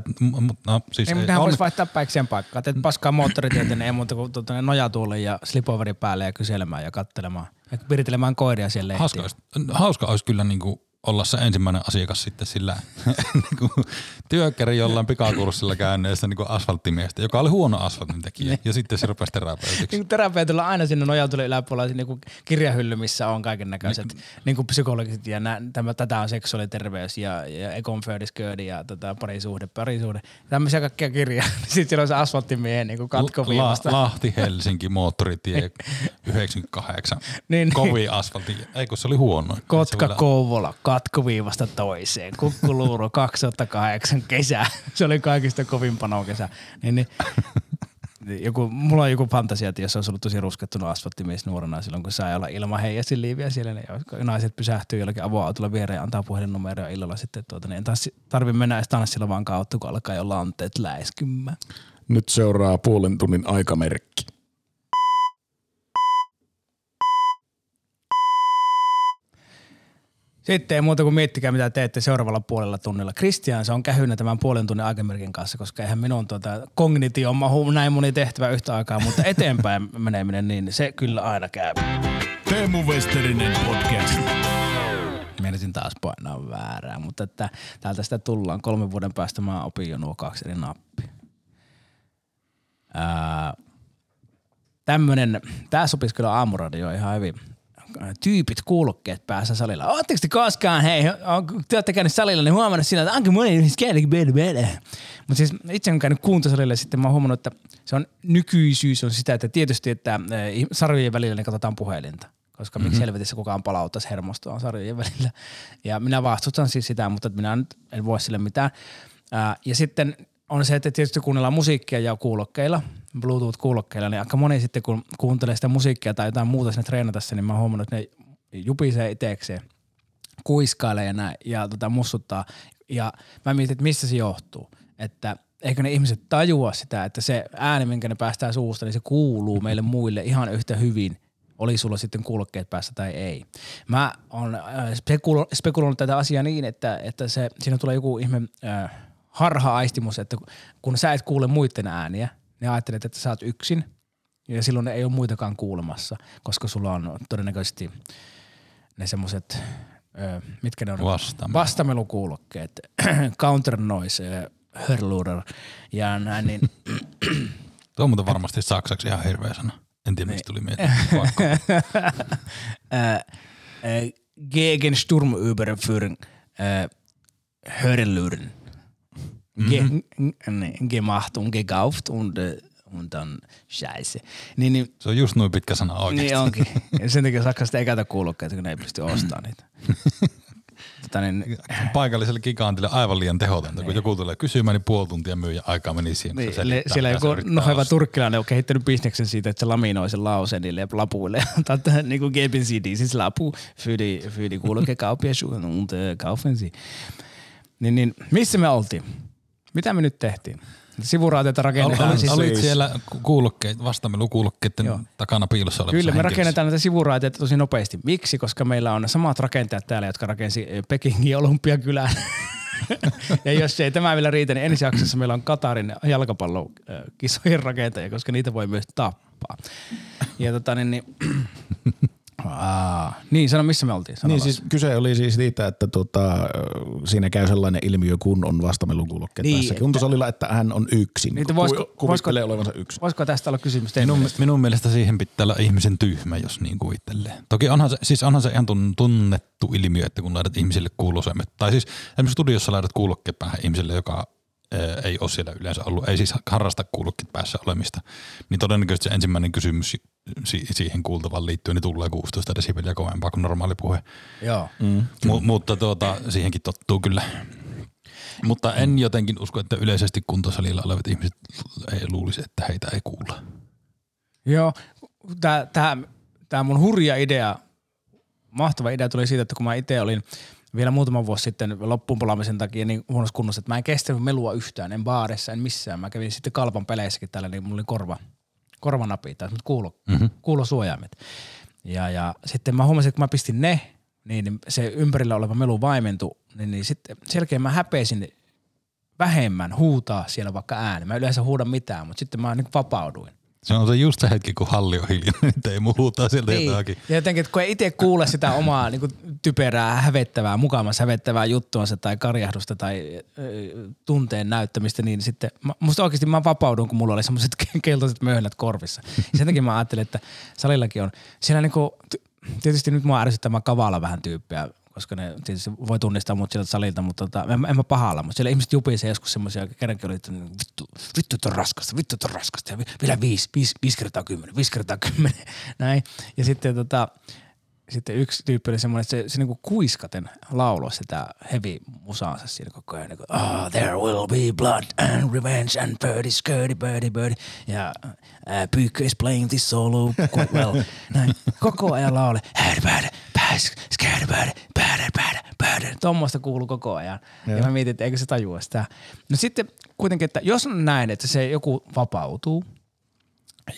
no, siis Ei, mutta hän voisi vaihtaa päikseen paikkaa. Teet paskaa moottoritieteen, ei muuta kuin tuota, nojatuulen ja slipoveri päälle ja kyselemään ja kattelemaan. Ja piritelemään koiria siellä lehtiin. hauska, olisi, hauska olisi kyllä niin kuin olla se ensimmäinen asiakas sitten sillä niin työkkäri jollain pikakurssilla käyneestä niin asfalttimiestä, joka oli huono asfaltin tekijä, ja sitten se rupesi terapeutiksi. Niin terapeutilla aina sinne nojatulen yläpuolella niin kuin kirjahylly, missä on kaiken näköiset niin kuin psykologiset ja nä, tämä, tätä on seksuaaliterveys ja, ja ekonföydisköödi ja tota, parisuhde, parisuhde. Tämmöisiä kaikkia kirjaa. Sitten siellä on se asfalttimiehen niin katkoviivasta. La, Lahti, Helsinki, moottoritie 98. Niin. Kovin asfaltti. Ei kun se oli huono. Kotka, Kouvola, katkoviivasta toiseen. Kukkuluuro 2008 kesä. Se oli kaikista kovin kesä. Niin, niin, joku, mulla on joku fantasia, että jos olisi ollut tosi ruskettunut asfalttimies nuorena silloin, kun sai olla ilman heijastin liiviä siellä, niin naiset pysähtyy jollakin avoautolla viereen ja antaa puhelinnumeroa illalla sitten, tuota, niin taas tarvi mennä edes tanssilla vaan kautta, kun alkaa jo lanteet läiskymään. Nyt seuraa puolen tunnin aikamerkki. Sitten ei muuta kuin miettikää, mitä teette seuraavalla puolella tunnilla. Kristian, se on kähynä tämän puolen tunnin aikamerkin kanssa, koska eihän minun tuota, kognitio mahu näin moni tehtävä yhtä aikaa, mutta eteenpäin meneminen, niin se kyllä aina käy. Teemu Westerinen podcast. Meinasin taas painaa väärää, mutta että täältä sitä tullaan. Kolmen vuoden päästä mä opin jo nuo kaksi eri nappia. Ää, tämmönen, tää sopisi kyllä aamuradioon ihan hyvin. Tyypit kuulokkeet päässä salilla. Ootteko te koskaan, hei, on- te olette käynyt salilla, niin huomannut siinä, että onko moni yhdessä käynyt Mutta siis itse kun käynyt kuntosalilla, sitten mä oon huomannut, että se on nykyisyys on sitä, että tietysti, että eh, sarjojen välillä niin katsotaan puhelinta koska miksi helvetissä kukaan palauttaisi hermostoa sarjojen välillä. Ja minä vastustan siis sitä, mutta minä nyt en voi sille mitään. Ää, ja sitten on se, että tietysti kuunnellaan musiikkia ja kuulokkeilla, Bluetooth-kuulokkeilla, niin aika moni sitten kun kuuntelee sitä musiikkia tai jotain muuta sinne treenatessa, niin mä oon huomannut, että ne jupisee itsekseen, kuiskailee ja näin ja tota, mussuttaa. Ja mä mietin, että mistä se johtuu. Että eikö ne ihmiset tajua sitä, että se ääni, minkä ne päästää suusta, niin se kuuluu meille muille ihan yhtä hyvin, oli sulla sitten kuulokkeet päässä tai ei. Mä oon äh, spekulo- spekuloinut tätä asiaa niin, että, että se, siinä tulee joku ihme äh, harha-aistimus, että kun sä et kuule muiden ääniä, niin ajattelet, että sä oot yksin ja silloin ei ole muitakaan kuulemassa, koska sulla on todennäköisesti ne semmoiset, mitkä ne on? Vastamelu. Vastamelukuulokkeet, counter noise, hörlurer ja näin, niin Tuo on muuten varmasti saksaksi ihan hirveä sana. En tiedä, mistä tuli mieleen. Äh, äh, gegen Sturmüberführung äh, Hörluren. Ge, mm-hmm. gemacht und gekauft und, und dann scheiße. Niin, niin, Se on just noin pitkä sana oikeasti. niin onkin. Ja sen takia Saksasta ei käytä kuulokkeita, kun ne ei pysty ostamaan niitä. tota, niin, Paikalliselle gigantille aivan liian tehotonta. Kun joku tulee kysymään, niin puoli tuntia myyjä aikaa meni siihen. se niin, selittää, siellä se joku noheva turkkilainen on kehittänyt bisneksen siitä, että se laminoi sen lauseen niille lapuille. Tätä niin kuin geben Sie dieses Lapu für die, für die Kuulokekauppiaschuhen und äh, kaufen Sie. Niin, niin, missä me oltiin? Mitä me nyt tehtiin? Sivuraateita rakennetaan. Olit, siis, olit siellä ku- kuulokkeet, vastamelukuulokkeiden Joo. takana piilossa olevassa Kyllä, me henkilössä. rakennetaan näitä sivuraateita tosi nopeasti. Miksi? Koska meillä on samat rakentajat täällä, jotka rakensi eh, Pekingin olympiakylän. ja jos ei tämä vielä riitä, niin ensi jaksossa meillä on Katarin jalkapallokisojen rakentaja, koska niitä voi myös tappaa. Ja tota niin, niin, Aa, niin sano missä me oltiin. Sano Niin siis kyse oli siis siitä, että tota, siinä käy sellainen ilmiö, kun on vastamelukuulokkeet Niin, niin, päässä. että- Kuntosalilla, että hän on yksin. Ku- voisiko- kuvittelee olevansa yksin. Voisiko tästä olla kysymys teidän Minun, mielestä? minun mielestä siihen pitää olla ihmisen tyhmä, jos niin kuvittelee. Toki onhan se, siis onhan se ihan tun- tunnettu ilmiö, että kun laitat ihmisille kuulosoimet, tai siis esimerkiksi studiossa laitat kuulokkeet päähän ihmiselle, joka ei ole siellä yleensä ollut, ei siis harrasta kuulokkeet päässä olemista, niin todennäköisesti se ensimmäinen kysymys si- siihen kuultavaan liittyen niin tulee 16 desibeliä kovempaa kuin normaali puhe. Joo. Mm. Mu- mutta tuota, siihenkin tottuu kyllä. Mutta en jotenkin usko, että yleisesti kuntosalilla olevat ihmiset ei luulisi, että heitä ei kuulla. Joo, tämä, tämä, tämä mun hurja idea, mahtava idea tuli siitä, että kun mä itse olin vielä muutama vuosi sitten loppuunpalaamisen takia niin huonossa kunnossa, että mä en kestänyt melua yhtään, en baarissa, en missään. Mä kävin sitten kalpan peleissäkin tällä, niin mulla oli korva, korvanapit tai kuulo, Mhm. kuulosuojaimet. Ja, ja sitten mä huomasin, että kun mä pistin ne, niin se ympärillä oleva melu vaimentui, niin, niin sitten selkeä mä häpeisin vähemmän huutaa siellä vaikka ääni. Mä yleensä huudan mitään, mutta sitten mä niin vapauduin. Se on se just se hetki, kun halli on hiljainen, niin ei muuta sieltä niin. jotakin. Ja jotenkin, että kun ei itse kuule sitä omaa niin typerää, hävettävää, mukamas hävettävää juttuansa tai karjahdusta tai ö, tunteen näyttämistä, niin sitten mä, musta oikeasti mä vapaudun, kun mulla oli semmoiset keltaiset möhnät korvissa. Ja sen takia mä ajattelin, että salillakin on, siellä niinku, ty- tietysti nyt mua ärsyttää mä kavala vähän tyyppiä, koska ne tietysti voi tunnistaa mut sieltä salilta, mutta tota, en, en mä pahalla, mutta siellä ihmiset jupisee joskus semmoisia, kerrankin oli, että niin vittu, vittu on raskasta, vittu on raskasta ja vi- vielä viisi, viisi, viisi kertaa kymmenen, viisi kertaa kymmenen, näin. Ja sitten tota, sitten yksi tyyppi oli semmoinen, että se, se niinku kuiskaten lauloi sitä heavy musaansa siinä koko ajan. Niinku, oh, there will be blood and revenge and birdie, skirty, birdie, birdie. Ja uh, Pyykkö is playing this solo well. Näin. Koko ajan laule. Skäädä, päädä, päädä, päädä, päädä. Tuommoista kuuluu koko ajan. Ja mä mietin, että eikö se tajua sitä. No sitten kuitenkin, että jos on näin, että se joku vapautuu,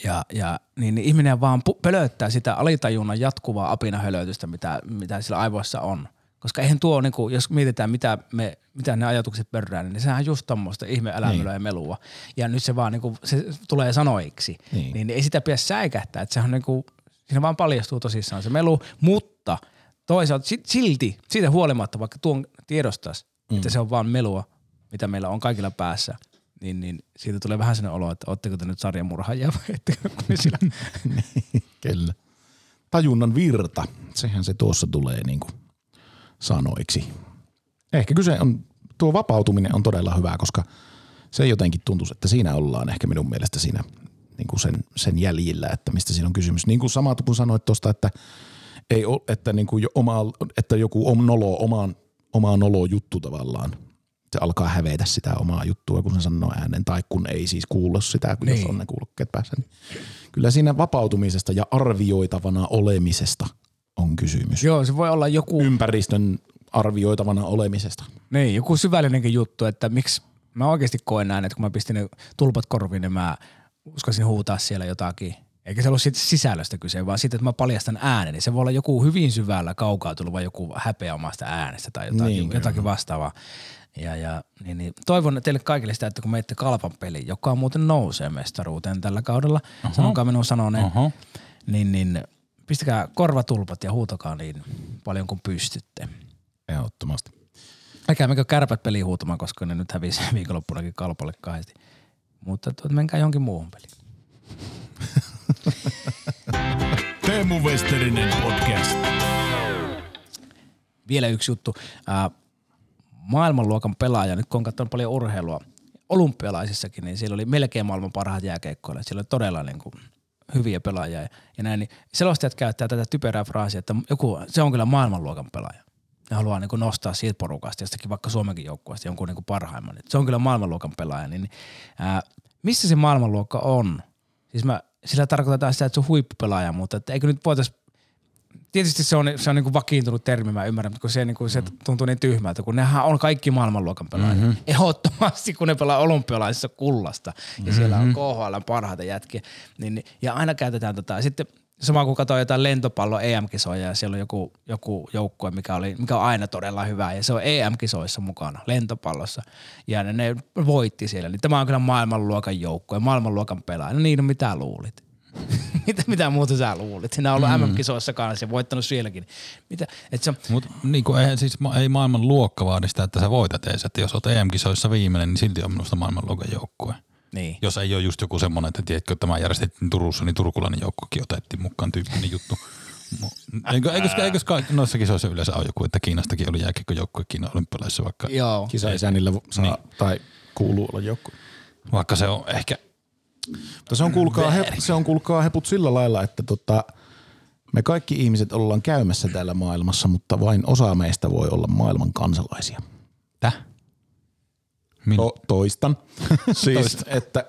ja, ja niin, niin ihminen vaan pölöttää sitä alitajunnan jatkuvaa apinahölötystä, mitä, mitä sillä aivoissa on. Koska eihän tuo, niin kuin, jos mietitään, mitä, me, mitä ne ajatukset pörrää, niin sehän on just tommoista ihme älämölöä ja melua. Ja nyt se vaan niin kuin, se tulee sanoiksi. Niin. Niin. niin ei sitä pidä säikähtää, että sehän on niin kuin, siinä vaan paljastuu tosissaan se melu, mutta toisaalta sit- silti, siitä huolimatta, vaikka tuon tiedostaisi, mm. että se on vaan melua, mitä meillä on kaikilla päässä, niin, niin siitä tulee vähän sellainen olo, että ootteko te nyt sarjamurhaajia vai ettekö sillä Kyllä. Tajunnan virta, sehän se tuossa tulee niin kuin sanoiksi. Ehkä kyse on, tuo vapautuminen on todella hyvä, koska se jotenkin tuntuu, että siinä ollaan ehkä minun mielestä siinä niin kuin sen, sen jäljillä, että mistä siinä on kysymys. Niin kuin sama kun sanoit tuosta, että, ei ole, että, niin kuin oma, että joku on nolo, omaan, omaa nolo juttu tavallaan. Se alkaa hävetä sitä omaa juttua, kun se sanoo äänen, tai kun ei siis kuulla sitä, kun niin. jos on ne kuulokkeet päässä. Niin kyllä siinä vapautumisesta ja arvioitavana olemisesta on kysymys. Joo, se voi olla joku, Ympäristön arvioitavana olemisesta. niin, joku syvällinenkin juttu, että miksi mä oikeasti koen näin, että kun mä pistin ne tulpat korviin, niin mä uskasin huutaa siellä jotakin. Eikä se ollut siitä sisällöstä kyse, vaan siitä, että mä paljastan äänen. Niin se voi olla joku hyvin syvällä kaukaa tuleva joku häpeä omasta äänestä tai jotakin, Niin, jotakin vastaavaa. Ja, ja niin, niin. Toivon teille kaikille sitä, että kun menette kalpan peliin, joka muuten nousee mestaruuteen tällä kaudella, uh-huh. sanokaa minun sanoneen, Oho. niin, niin pistäkää korvatulpat ja huutakaa niin paljon kuin pystytte. Ehdottomasti. Älkää menkö kärpät peliin huutamaan, koska ne nyt hävisi viikonloppunakin kalpalle kahdesti. Mutta menkää johonkin muuhun peliin. Teemu Westerinen podcast. Vielä yksi juttu. Maailmanluokan pelaaja, nyt kun on katsonut paljon urheilua olympialaisissakin, niin siellä oli melkein maailman parhaat jääkeikkoilla. Siellä oli todella niin kuin hyviä pelaajia ja, näin. Niin selostajat käyttää tätä typerää fraasia, että joku, se on kyllä maailmanluokan pelaaja. Ne haluaa niin kuin nostaa siitä porukasta, jostakin vaikka Suomenkin joukkueesta jonkun niin kuin parhaimman. Se on kyllä maailmanluokan pelaaja. Niin, ää, missä se maailmanluokka on? Siis mä, sillä tarkoitetaan sitä, että se on huippupelaaja, mutta että eikö nyt voitaisiin tietysti se on, se on niin kuin vakiintunut termi, mä ymmärrän, mutta kun se, niin kuin, se tuntuu niin tyhmältä, kun nehän on kaikki maailmanluokan pelaajia. Mm-hmm. Ehdottomasti, kun ne pelaa olympialaisissa kullasta ja mm-hmm. siellä on KHL parhaita jätkiä, niin, ja aina käytetään tota. Sitten sama kuin katsoin jotain lentopallo EM-kisoja ja siellä on joku, joku joukkue, mikä, oli, mikä on aina todella hyvä ja se on EM-kisoissa mukana lentopallossa ja ne, ne voitti siellä. Niin tämä on kyllä maailmanluokan joukkue, maailmanluokan pelaaja. No niin, no mitä luulit? mitä, mitä muuta sä luulit? Sinä on ollut mm. MM-kisoissa kanssa ja voittanut sielläkin. Mitä, et se, Mutta niin ei, siis, ei maailman luokka vaadi sitä, että sä voitat edes. Että jos olet EM-kisoissa viimeinen, niin silti on minusta maailmanluokan joukkue. Niin. Jos ei ole just joku semmoinen, että tiedätkö, että tämä järjestettiin Turussa, niin turkulainen joukkokin otettiin mukaan tyyppinen juttu. Eikö, eikös, eikös kaikki, noissa kisoissa yleensä ole joku, että Kiinastakin oli jääkiekkojoukkue Kiinan olympialaisissa, vaikka, Joo. Kisaisännillä saa, niin. tai kuuluu olla joku. vaikka se on ehkä Mutta se on, kuulkaa, he, se on kuulkaa heput sillä lailla, että tota, me kaikki ihmiset ollaan käymässä täällä maailmassa, mutta vain osa meistä voi olla maailman kansalaisia. Täh? Min- To, toistan. siis, että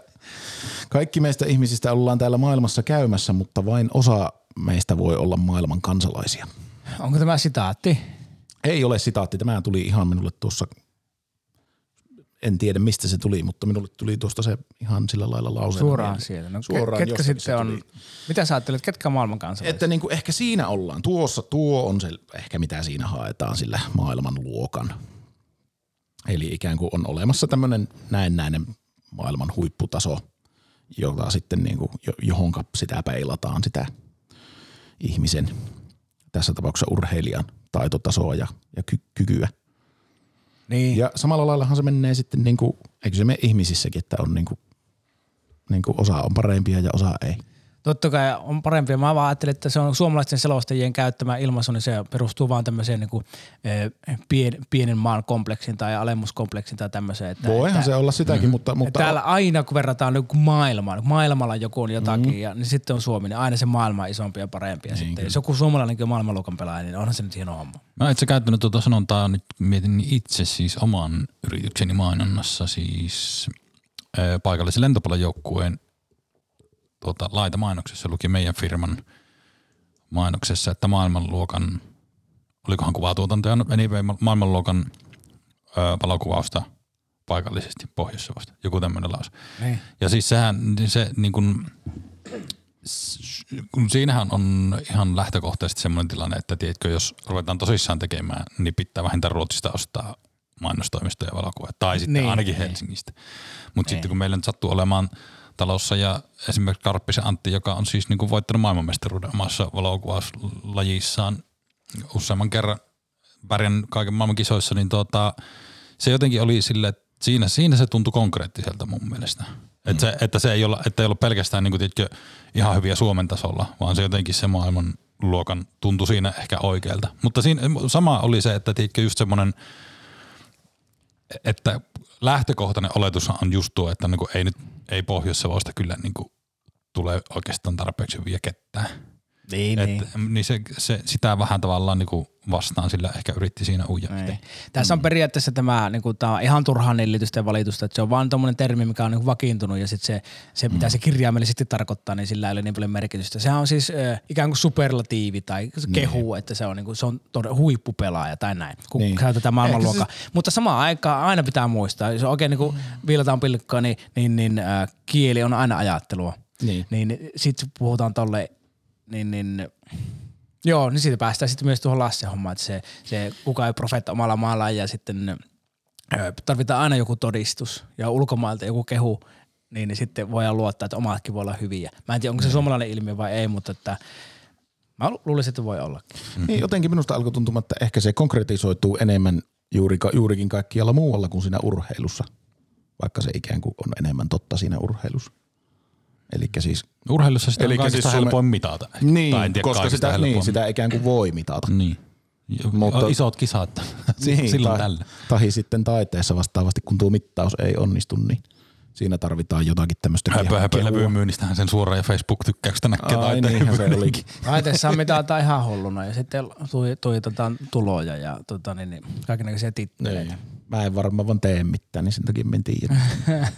kaikki meistä ihmisistä ollaan täällä maailmassa käymässä, mutta vain osa meistä voi olla maailman kansalaisia. Onko tämä sitaatti? Ei ole sitaatti, tämä tuli ihan minulle tuossa, en tiedä mistä se tuli, mutta minulle tuli tuosta se ihan sillä lailla lauseena. Suoraan mieleen. siellä. No, Suoraan ketkä sitten on, tuli. mitä sä ajattelet, ketkä on maailman kansalaisia? Että niin kuin ehkä siinä ollaan. Tuossa tuo on se ehkä mitä siinä haetaan sillä maailmanluokan. Eli ikään kuin on olemassa tämmöinen näennäinen maailman huipputaso, jota sitten niin kuin, jo- johonka sitä peilataan sitä ihmisen, tässä tapauksessa urheilijan taitotasoa ja, ja ky- kykyä. niin. Ja samalla laillahan se menee sitten, niin kuin, eikö se mene ihmisissäkin, että on niin kuin, niin kuin osa on parempia ja osa ei. Totta kai on parempi. Mä vaan ajattelin, että se on suomalaisten selostajien käyttämä ilmaisu, niin se perustuu vaan tämmöiseen niin kuin, pien, pienen maan kompleksin tai alemmuskompleksin tai tämmöiseen. Että, Voihan että, se olla sitäkin, mutta, että mutta täällä aina kun verrataan niin kuin maailmaan, maailmalla joku on jotakin, mm. ja, niin sitten on Suomi, niin aina se maailma on isompi ja parempi. Ja Niin, sitten, kyllä. jos joku suomalainenkin on maailmanluokan pelaaja, niin onhan se nyt hieno homma. Mä itse käyttänyt tuota sanontaa, nyt mietin itse siis oman yritykseni mainonnassa siis ää, paikallisen lentopallojoukkueen tuota, laitamainoksessa luki meidän firman mainoksessa, että maailmanluokan, olikohan kuvatuotantoja, anyway, ma- maailmanluokan ää, valokuvausta paikallisesti Pohjois-Savosta, joku tämmöinen lause. Niin. Ja siis sehän, niin se niin kuin, s- kun siinähän on ihan lähtökohtaisesti semmoinen tilanne, että tiedätkö, jos ruvetaan tosissaan tekemään, niin pitää vähintään Ruotsista ostaa mainostoimistoja ja valokuvia, tai sitten Niin, niin, ainakin niin. Helsingistä. Mutta sitten kun meillä nyt sattuu olemaan talossa ja esimerkiksi Karppisen Antti, joka on siis niin kuin voittanut maailmanmestaruuden omassa valokuvauslajissaan useamman kerran pärjän kaiken maailman kisoissa, niin tuota, se jotenkin oli sille, että siinä, siinä se tuntui konkreettiselta mun mielestä. Että se, että se ei ole, että ei ollut pelkästään niin kuin, tiedätkö, ihan hyviä Suomen tasolla, vaan se jotenkin se maailman luokan tuntui siinä ehkä oikealta. Mutta siinä sama oli se, että tiedätkö, just semmoinen, että lähtökohtainen oletus on just tuo, että niin kuin ei nyt ei Pohjois-Savosta kyllä niin kuin tule oikeastaan tarpeeksi hyviä ketään. Niin, Et, niin se, se, sitä vähän tavallaan niin kuin vastaan sillä ehkä yritti siinä uija. Niin. Tässä on periaatteessa tämä, niin kuin, tämä on ihan turhaa nillitystä ja valitusta, että se on vaan tuommoinen termi, mikä on niin kuin vakiintunut ja sitten se, se, mitä se kirjaimellisesti tarkoittaa, niin sillä ei ole niin paljon merkitystä. Sehän on siis äh, ikään kuin superlatiivi tai kehu, että se on, niin kuin, se on todella huippupelaaja tai näin, kun Niin. niin. käytetään maailmanluokkaa. Mutta samaan aikaan aina pitää muistaa, jos oikein niin kuin viilataan pilkkaa, niin, niin, niin äh, kieli on aina ajattelua. Niin. Niin sitten puhutaan tolle, niin, niin Joo, niin siitä päästään sitten myös tuohon Lasse hommaan, että se, se kuka ei profeetta omalla maallaan ja sitten ö, tarvitaan aina joku todistus ja ulkomailta joku kehu, niin, niin sitten voidaan luottaa, että omatkin voi olla hyviä. Mä en tiedä, onko se suomalainen ilmiö vai ei, mutta että mä luulisin, että voi olla. Niin jotenkin minusta alkoi tuntumaan, että ehkä se konkretisoituu enemmän juuri, juurikin kaikkialla muualla kuin siinä urheilussa, vaikka se ikään kuin on enemmän totta siinä urheilussa. Eli siis, Urheilussa sitä on kaikista siis Suomen- helpoin mitata. niin, Tai en tiedä koska sitä, niin, helpoin. sitä ikään kuin voi mitata. Niin. Mutta- isot kisat. niin, silloin tai, tällä. tahi sitten taiteessa vastaavasti, kun tuo mittaus ei onnistu, niin siinä tarvitaan jotakin tämmöistä Höpö, höpö, levyn myynnistähän sen suoraan ja Facebook-tykkäyksestä näkee Ai taiteen niinhän se olikin. Mitataan ihan hulluna ja sitten tui- tuitetaan tuloja ja tota, niin, niin, kaikenlaisia titteleitä. Niin. Mä en varmaan vaan tee mitään, niin sen takia en tiedä.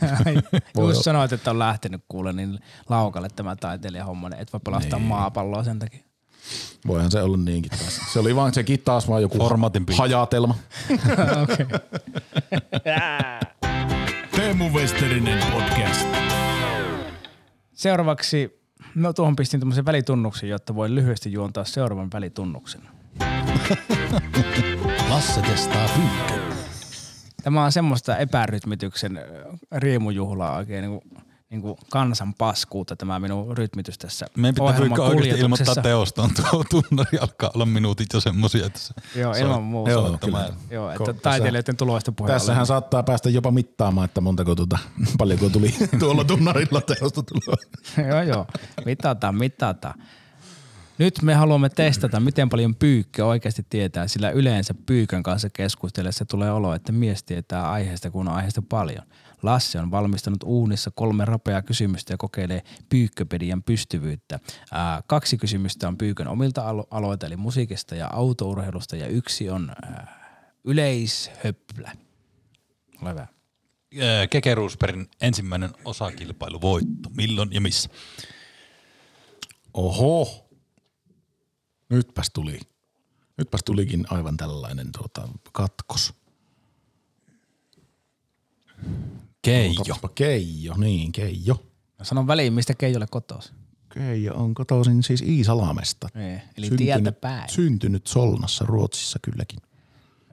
Olla. sanoit, että on lähtenyt kuule niin laukalle tämä taiteilija homma, niin et voi pelastaa Niin. maapalloa sen takia. Voihan se olla niinkin taas. Se oli vaan sekin taas vaan joku Formatin hajatelma. Teemu Westerinen podcast. Seuraavaksi, no tuohon pistin tämmöisen välitunnuksen, jotta voi lyhyesti juontaa seuraavan välitunnuksen. Lasse testaa pyykkä. Tämä on semmoista epärytmityksen riemujuhlaa oikein niin kuin, niin kuin kansan paskuutta tämä minun rytmitys tässä Meidän pitää oikeasti ilmoittaa teostaan. Tuo tunnari alkaa olla minuutit jo semmosia, että se Joo, ilman muuta. Joo, Joo, kyllä. Joo, Ko- että taiteilijoiden tuloista puheen Tässähän saattaa päästä jopa mittaamaan, että montako tuota, paljonko tuli tuolla tunnarilla teosta tuloa. joo, joo. Mitataan, mitataan. Nyt me haluamme testata, miten paljon pyykkä oikeasti tietää, sillä yleensä pyykän kanssa keskustellessa tulee olo, että mies tietää aiheesta, kun on aiheesta paljon. Lasse on valmistanut uunissa kolme rapeaa kysymystä ja kokeilee pyykköpedian pystyvyyttä. Ää, kaksi kysymystä on pyykän omilta alo- aloilta, eli musiikista ja autourheilusta, ja yksi on ää, yleishöplä. Ole hyvä. Keke Roosbergin ensimmäinen osakilpailuvoitto. Milloin ja missä? Oho. Nytpäs tuli. Nytpäs tulikin aivan tällainen tuota, katkos. Keijo. Keijo, niin Keijo. Mä sanon väliin, mistä Keijolle kotoisin. Keijo on kotoisin siis Iisalamesta. Niin, eli tieltä päin. syntynyt Solnassa Ruotsissa kylläkin.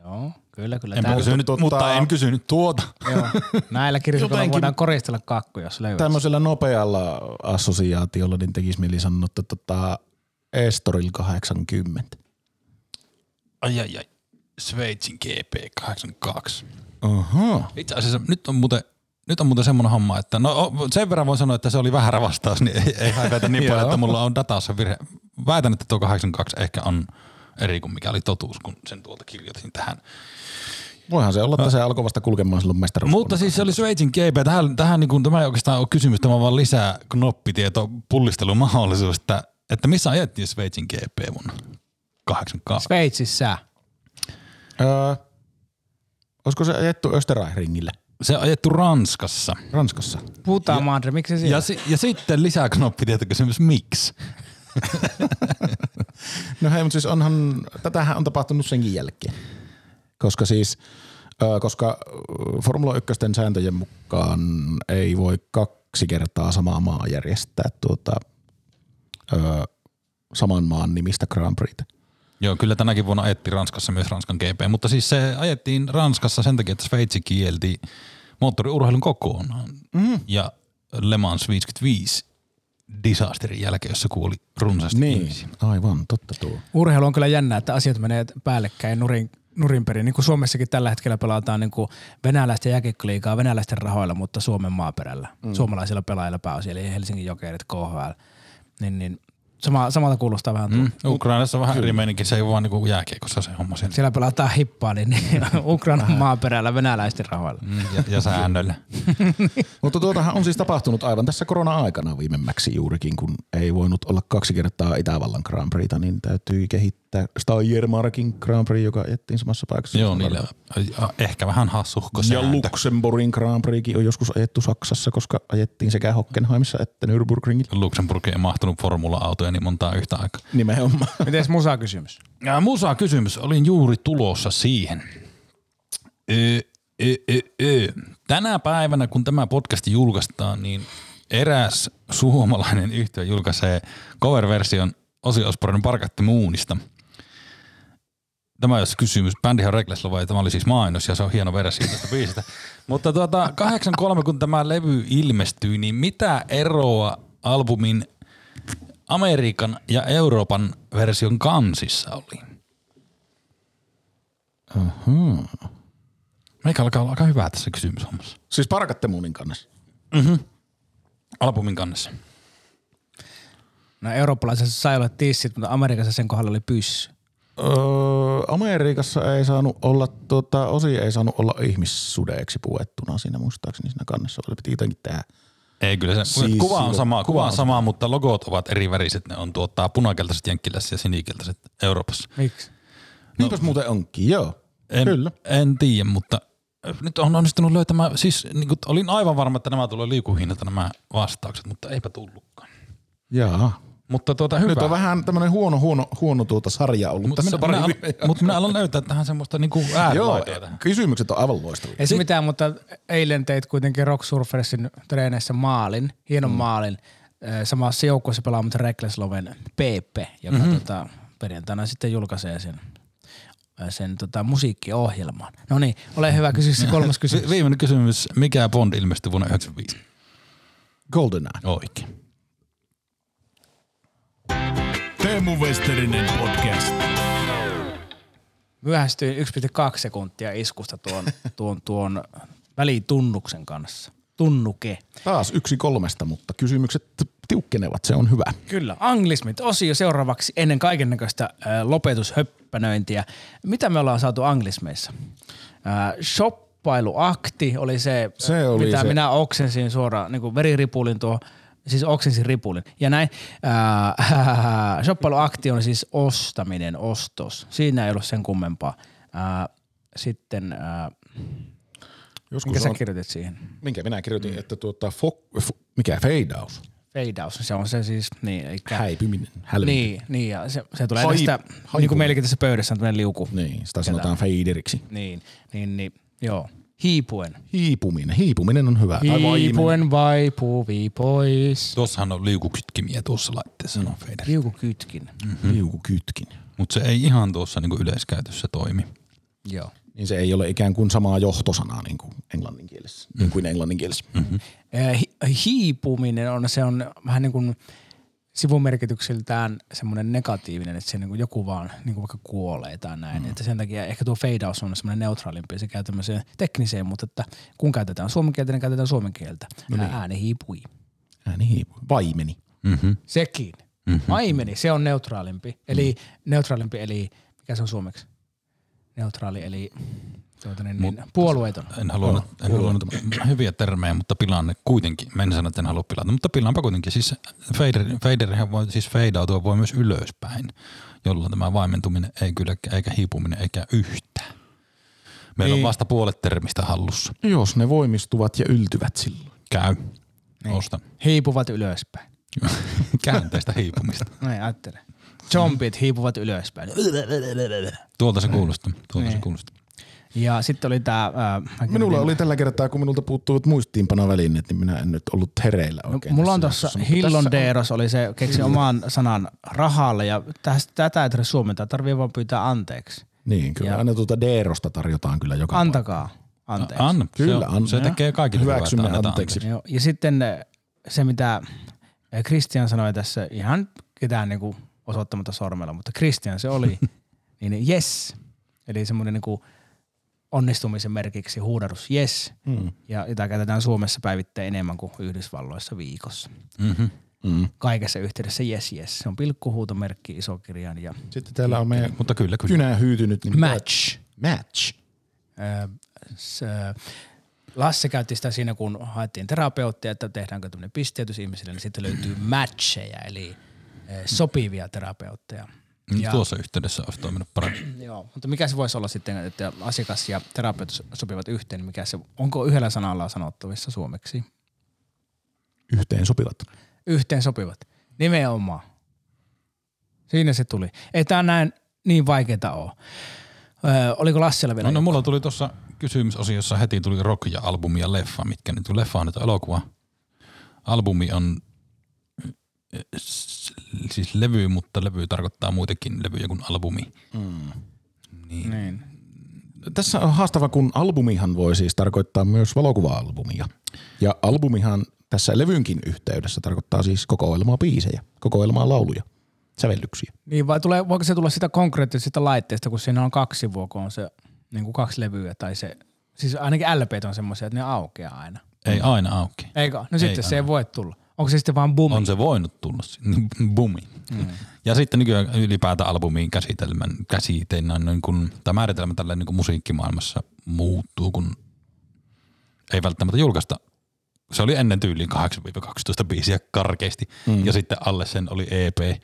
Joo, kyllä, kyllä. En Täällä- kysynyt, tota- mutta en kysynyt tuota. Joo. Näillä kirjoituksilla Jotenkin- voidaan koristella kakku, jos löydät. Tämmöisellä nopealla assosiaatiolla niin tekisi mieli sanoa, että tota Estoril 80. Ai ai ai. Sveitsin GP82. Aha. Itse asiassa nyt on muuten, nyt on muuten semmoinen homma, että no sen verran voin sanoa, että se oli väärä vastaus, niin ei, ei hävetä niin paljon, että mulla on datassa virhe. Väitän, että tuo 82 ehkä on eri kuin mikä oli totuus, kun sen tuolta kirjoitin tähän. Voihan se olla, että se alkoi vasta kulkemaan silloin mestaruus. Mutta siis se oli Sveitsin GP. Tähän, tähän niin kuin, tämä ei oikeastaan ole kysymys, tämä on vaan lisää knoppitieto, pullistelun mahdollisuus, että, että missä ajettiin Sveitsin GP vuonna 82. Sveitsissä. Öö, olisiko se ajettu Österreich-ringille? Se on ajettu Ranskassa. Ranskassa. Puhutaan Madre, miksi se siellä? Ja, si- ja sitten lisää knoppitietokysymys, miksi? No hei, mutta siis onhan, tätähän on tapahtunut senkin jälkeen. Koska siis, ö, koska Formula 1 sääntöjen mukaan ei voi kaksi kertaa samaa maa järjestää tuota, ö, saman maan nimistä Grand Prixta. Joo, kyllä tänäkin vuonna ajettiin Ranskassa myös Ranskan GP, mutta siis se ajettiin Ranskassa sen takia, että Sveitsi kielti moottoriurheilun kokonaan. Mm. Ja Le Mans 55 disasterin jälkeen, jossa kuoli runsaasti Niin. ihmisiä. Aivan, totta tuo. Urheilu on kyllä jännä, että asiat menee päällekkäin nurin, nurin perin. Niin kuin Suomessakin tällä hetkellä pelataan niin kuin venäläisten jääkiekkoliigaa venäläisten rahoilla, mutta Suomen maaperällä. Mm. Suomalaisilla pelaajilla pääosin, eli Helsingin Jokerit, KHL. Niin, niin sama, samalta kuulostaa vähän tuo. Mm. Ukrainassa on vähän eri meininki, se ei ole vaan niinku jääkiekossa se homma siellä. Siellä pelataan hippaa, niin, niin Ukrainan maaperällä venäläisten rahoilla. Mm, ja, ja säännöllä. Mutta tuotahan on siis tapahtunut aivan tässä korona-aikana viimemmäksi juurikin, kun ei voinut olla kaksi kertaa Itävallan Grand Prixta, niin täytyy kehittää Steiermarkin Grand Prix, joka ajettiin samassa paikassa. Joo, niillä ja ehkä vähän hassuhko Ja sääntö. Luxemburgin Grand Prixkin on joskus ajettu Saksassa, koska ajettiin sekä Hockenheimissa että Nürburgringillä. Luxemburgiin ei mahtunut formula-autoja niin montaa yhtä aikaa. Nimenomaan. Mites musa kysymys? Ja musa kysymys, olin juuri tulossa siihen. Ö, ö, ö, ö. Tänä päivänä, kun tämä podcast julkaistaan, niin eräs suomalainen yhtiö julkaisee cover-version Osi Osbornin Parkatti Muunista. Tämä jos kysymys. Bändihän on Reckless Love, ja tämä oli siis mainos ja se on hieno versio tästä biisistä. Mutta tuota, 83, kun tämä levy ilmestyi, niin mitä eroa albumin Amerikan ja Euroopan version kansissa oli? Uh-huh. Meikä alkaa olla aika hyvää tässä kysymyshommassa. Siis Parkattemuunin kannessa. Albumin kannessa. No eurooppalaisessa sai olla tissit, mutta Amerikassa sen kohdalla oli pyssy. Öö, Amerikassa ei saanut olla, tota, osi ei saanut olla ihmissudeeksi puettuna siinä muistaakseni siinä kannessa. Oli piti jotenkin tehdä. Ei kyllä se, Siis kuva on sama, kuva on sama, mutta logot ovat eri väriset. Ne on tuota, punakeltaiset jenkkilässä ja sinikeltaiset Euroopassa. Miksi? Niinpäs muuten onkin, joo. En, Kyllä. En tiedä, mutta nyt on onnistunut löytämään, siis niin kuin, olin aivan varma, että nämä tulee liukuhinnalta nämä vastaukset, mutta eipä tullutkaan. Jaa. Mutta tuota hyvä. Nyt on vähän tämmöinen huono, huono, huono tuota sarja ollut mutta minä, minä, mutta minä alan löytää tähän semmoista niinku Joo, tähän. kysymykset on aivan loistavia. Ei se mitään, mutta eilen teit kuitenkin Rock Surfersin treeneissä maalin, hienon mm. maalin. Samassa joukkueessa pelaa mutta Reckless Loven PP, joka mm-hmm. tota, perjantaina sitten julkaisee sen, sen tota, musiikkiohjelman. No niin, ole hyvä, kysy se kolmas kysymys. Vi- viimeinen kysymys. Mikä Bond ilmestyi vuonna 1995? GoldenEye. Oikein. Teemu Westerinen podcast. Myöhästyin 1,2 sekuntia iskusta tuon, tuon, tuon välitunnuksen kanssa. Tunnuke. Taas yksi kolmesta, mutta kysymykset tiukkenevat, se on hyvä. Kyllä, anglismit osio seuraavaksi ennen kaiken näköistä lopetushöppänöintiä. Mitä me ollaan saatu anglismeissa? Ää, shoppailuakti oli se, Se oli mitä se. minä oksensin suoraan, niin veriripulin tuo, siis oksensin ripulin. Ja näin, ää, shoppailuakti on siis ostaminen, ostos. Siinä ei ollut sen kummempaa. Ää, sitten, ää, Joskus mikä sä on, kirjoitit siihen? minkä minä kirjoitin, että tuota, fo, fo, mikä feidaus, out, se on se siis, niin, eikä, häipyminen, hälviminen. Niin, niin ja se, se tulee Haip- tästä, niin haipuminen. kuin meilläkin tässä pöydässä on tämmöinen liuku. Niin, sitä sanotaan feideriksi. Niin, niin, niin, joo. Hiipuen. Hiipuminen, hiipuminen on hyvä. Hiipuen vaipuvii pois. Tuossahan on liukukytkimiä tuossa laitteessa, no. Liukukytkin. Liukukytkin. Mutta se ei ihan tuossa niinku yleiskäytössä toimi. Joo. Niin se ei ole ikään kuin samaa johtosanaa niin kuin englannin kielessä, niin kuin englannin kielessä. Mm-hmm. Eh, hi- Hiipuminen on, se on vähän niin kuin sivumerkityksiltään semmoinen negatiivinen, että se niin kuin joku vaan niin kuin vaikka kuolee tai näin. Mm. Että sen takia ehkä tuo fade out on semmoinen neutraalimpi, se käy tämmöiseen tekniseen, mutta että kun käytetään suomen kieltä, niin käytetään suomen kieltä. No niin. Ääni hiipui. Ääni hiipui. Vaimeni. Mm-hmm. Sekin. Mm-hmm. Aimeni, se on neutraalimpi. Eli neutraalimpi, eli mikä se on suomeksi? Neutraali, eli tuota, niin, niin, puolueeton. En halua, no, en halua nyt hyviä termejä, mutta pilaan ne kuitenkin. Mä en sano, että en halua pilata, mutta pilaanpa kuitenkin. Siis fader, faderihän voi siis feidautua voi myös ylöspäin, jolloin tämä vaimentuminen ei kyllä, eikä hiipuminen eikä yhtään. Meillä Niin. on vasta puolet termistä hallussa. Jos ne voimistuvat ja yltyvät silloin. Käy. Osta. Hiipuvat ylöspäin. Käänteistä hiipumista. Näin ajattelen. Zombit hiipuvat ylöspäin. Tuolta se kuulostaa. Tuolta se Niin. kuulostaa. Ja sitten oli tämä... Äh, Minulla oli tällä kertaa, kun minulta puuttuvat muistiinpanovälineet, niin minä en nyt ollut hereillä No, oikein. mulla on tässä tuossa jaksossa, mutta Hillon tässä on- Deeros oli se, keksi oman sanan rahalle ja tästä, tätä ei tarvitse suomentaa, tarvii vaan pyytää anteeksi. Niin, kyllä Ja- aina tuota Deerosta tarjotaan kyllä joka Antakaa anteeksi. Anna. Kyllä, se, on, se tekee kaikille hyvää, Hyväksymme annetaan anteeksi. Joo, ja sitten se, mitä Christian sanoi tässä, ihan ketään niinku osoittamatta sormella, mutta Christian se oli, niin yes. Eli semmoinen niinku onnistumisen merkiksi huudarus yes. Mm. Ja jota käytetään Suomessa päivittäin enemmän kuin Yhdysvalloissa viikossa. Mm-hmm. Mm. Kaikessa yhteydessä yes yes. Se on pilkkuhuutomerkki isokirjan ja Sitten täällä on meidän Mutta kyllä, kyllä. kynä hyytynyt. Niin match. Match. Ö, se, Lasse käytti sitä siinä, kun haettiin terapeuttia, että tehdäänkö tämmöinen pisteytys ihmisille, niin sitten löytyy matcheja, eli ö, sopivia terapeutteja. Ja. Tuossa yhteydessä olisi toiminut paremmin. Joo, mutta mikä se voisi olla sitten, että asiakas ja terapeutti sopivat yhteen, niin mikä se, onko yhdellä sanalla sanottavissa suomeksi? Yhteen sopivat. Yhteen sopivat. Nimenomaan. Siinä se tuli. Ei tämä näin niin vaikeaa ole. Öö, oliko Lassella vielä? No, no mulla tuli tuossa kysymysosiossa heti tuli rock ja albumi ja leffa, mitkä nyt leffa on nyt elokuva. Albumi on siis levy, mutta levy tarkoittaa muitakin levyjä kuin albumi. Niin. Niin. Tässä on haastava, kun albumihan voi siis tarkoittaa myös valokuva-albumia. Ja albumihan tässä levynkin yhteydessä tarkoittaa siis kokoelmaa biisejä, kokoelmaa lauluja, sävellyksiä. Niin vai tulee, voiko se tulla sitä konkreettisesta laitteesta, kun siinä on kaksi sivua, kun on se niin kuin kaksi levyä tai se, siis ainakin LP on semmoisia, että ne aukeaa aina. Ei aina auki. Eikö? No Ei sitten se ei aina. voi tulla. Onko se sitten vaan bumi? On se voinut tulla sinne, bumi. Mm. Ja sitten nykyään ylipäätään albumiin käsitelmän, käsitellään, niin kun, tai määritelmä tällä niin kuin musiikkimaailmassa muuttuu, kun ei välttämättä julkaista. Se oli ennen tyyliin 8-12 biisiä karkeasti mm. ja sitten alle sen oli EP.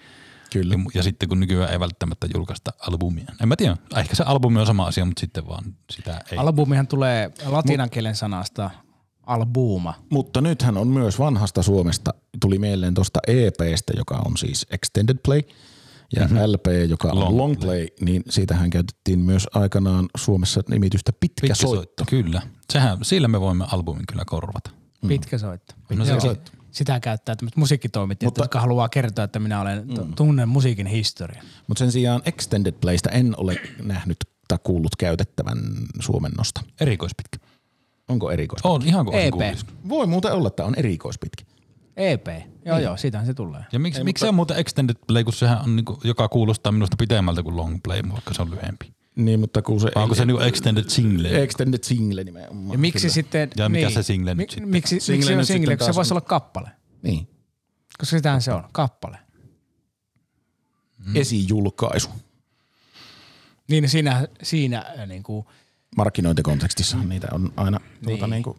Kyllä. Ja, ja sitten kun nykyään ei välttämättä julkaista albumia. En mä tiedä, ehkä se albumi on sama asia, mutta sitten vaan sitä ei. Albumihan tulee latinan kielen sanasta albuma. Mutta nythän on myös vanhasta Suomesta, tuli mieleen tuosta EPstä, joka on siis Extended Play, ja mm-hmm. LP, joka on Long, long play, niin siitähän käytettiin myös aikanaan Suomessa nimitystä Pitkä, Pitkä soitto. soitto. Kyllä, Sehän, sillä me voimme albumin kyllä korvata. Mm. Pitkä soitto. Pitkä no se soitto. Sitä käyttää tämmöiset musiikkitoimittajat, Mutta, jotka haluaa kertoa, että minä olen, mm. tunnen musiikin historian. Mutta sen sijaan Extended Playstä en ole nähnyt tai kuullut käytettävän suomennosta. Erikoispitkä. Onko erikoispitkä? On, ihan kuin EP. Voi muuten olla, että on erikoispitkä. EP. Joo, niin. joo, siitähän se tulee. Ja miksi, Ei, miksi mutta... se on muuten extended play, kun sehän on, niinku, joka kuulostaa minusta pitemmältä kuin long play, vaikka se on lyhempi. Niin, mutta kun se... Vai onko se niinku extended single? Extended single nimenomaan. Ja miksi kyllä. sitten... Ja mikä niin, se single nyt sitten? Miksi, single miksi se on single, kun se voisi olla kappale? Niin. Koska sitähän se on, kappale. Mm. Esijulkaisu. Niin, siinä, siinä äh, niin kuin, markkinointikontekstissa niitä on aina niin. tuota, niin kuin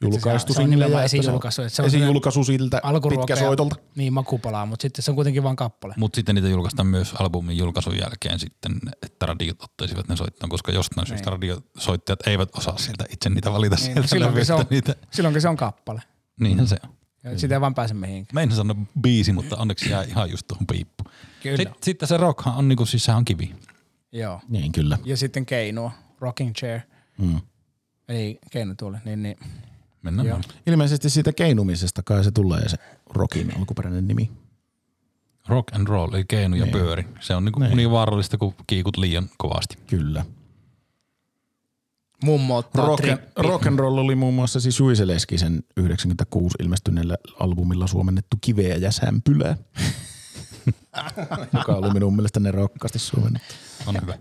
julkaistu se, on, se on esijulkaisu. Se on esijulkaisu siltä pitkäsoitolta. Niin, makupalaa, mutta sitten se on kuitenkin vain kappale. Mutta sitten niitä julkaistaan myös albumin julkaisun jälkeen sitten, että radiot ottaisivat ne soittoon, koska jostain niin. syystä radiosoittajat eivät osaa sieltä itse niitä valita niin, sieltä. Silloinkin se, on, niitä. silloinkin se on kappale. Niinhän se on. Ja sitä ei vaan pääse mihinkään. Mä en sano biisi, mutta onneksi jää ihan just tuohon piippuun. Kyllä. Sitten, sitten se rockhan on niinku, siis sehän on kivi. Joo. Niin kyllä. Ja sitten keinua, rocking chair. Mm. Eli keinutuoli, niin, niin Mennään. Joo. Ilmeisesti siitä keinumisesta kai se tulee se rockin alkuperäinen nimi. Rock and roll, eli keinu ja niin. pyöri. Se on niinku niin. niin vaarallista, kun kiikut liian kovasti. Kyllä. Mummo rock, and, rock and roll oli muun muassa siis Juise Leskisen 96 ilmestyneellä albumilla suomennettu Kiveä ja sämpylää. joka oli minun mielestä ne rokkaasti suomennettu. On hyvä.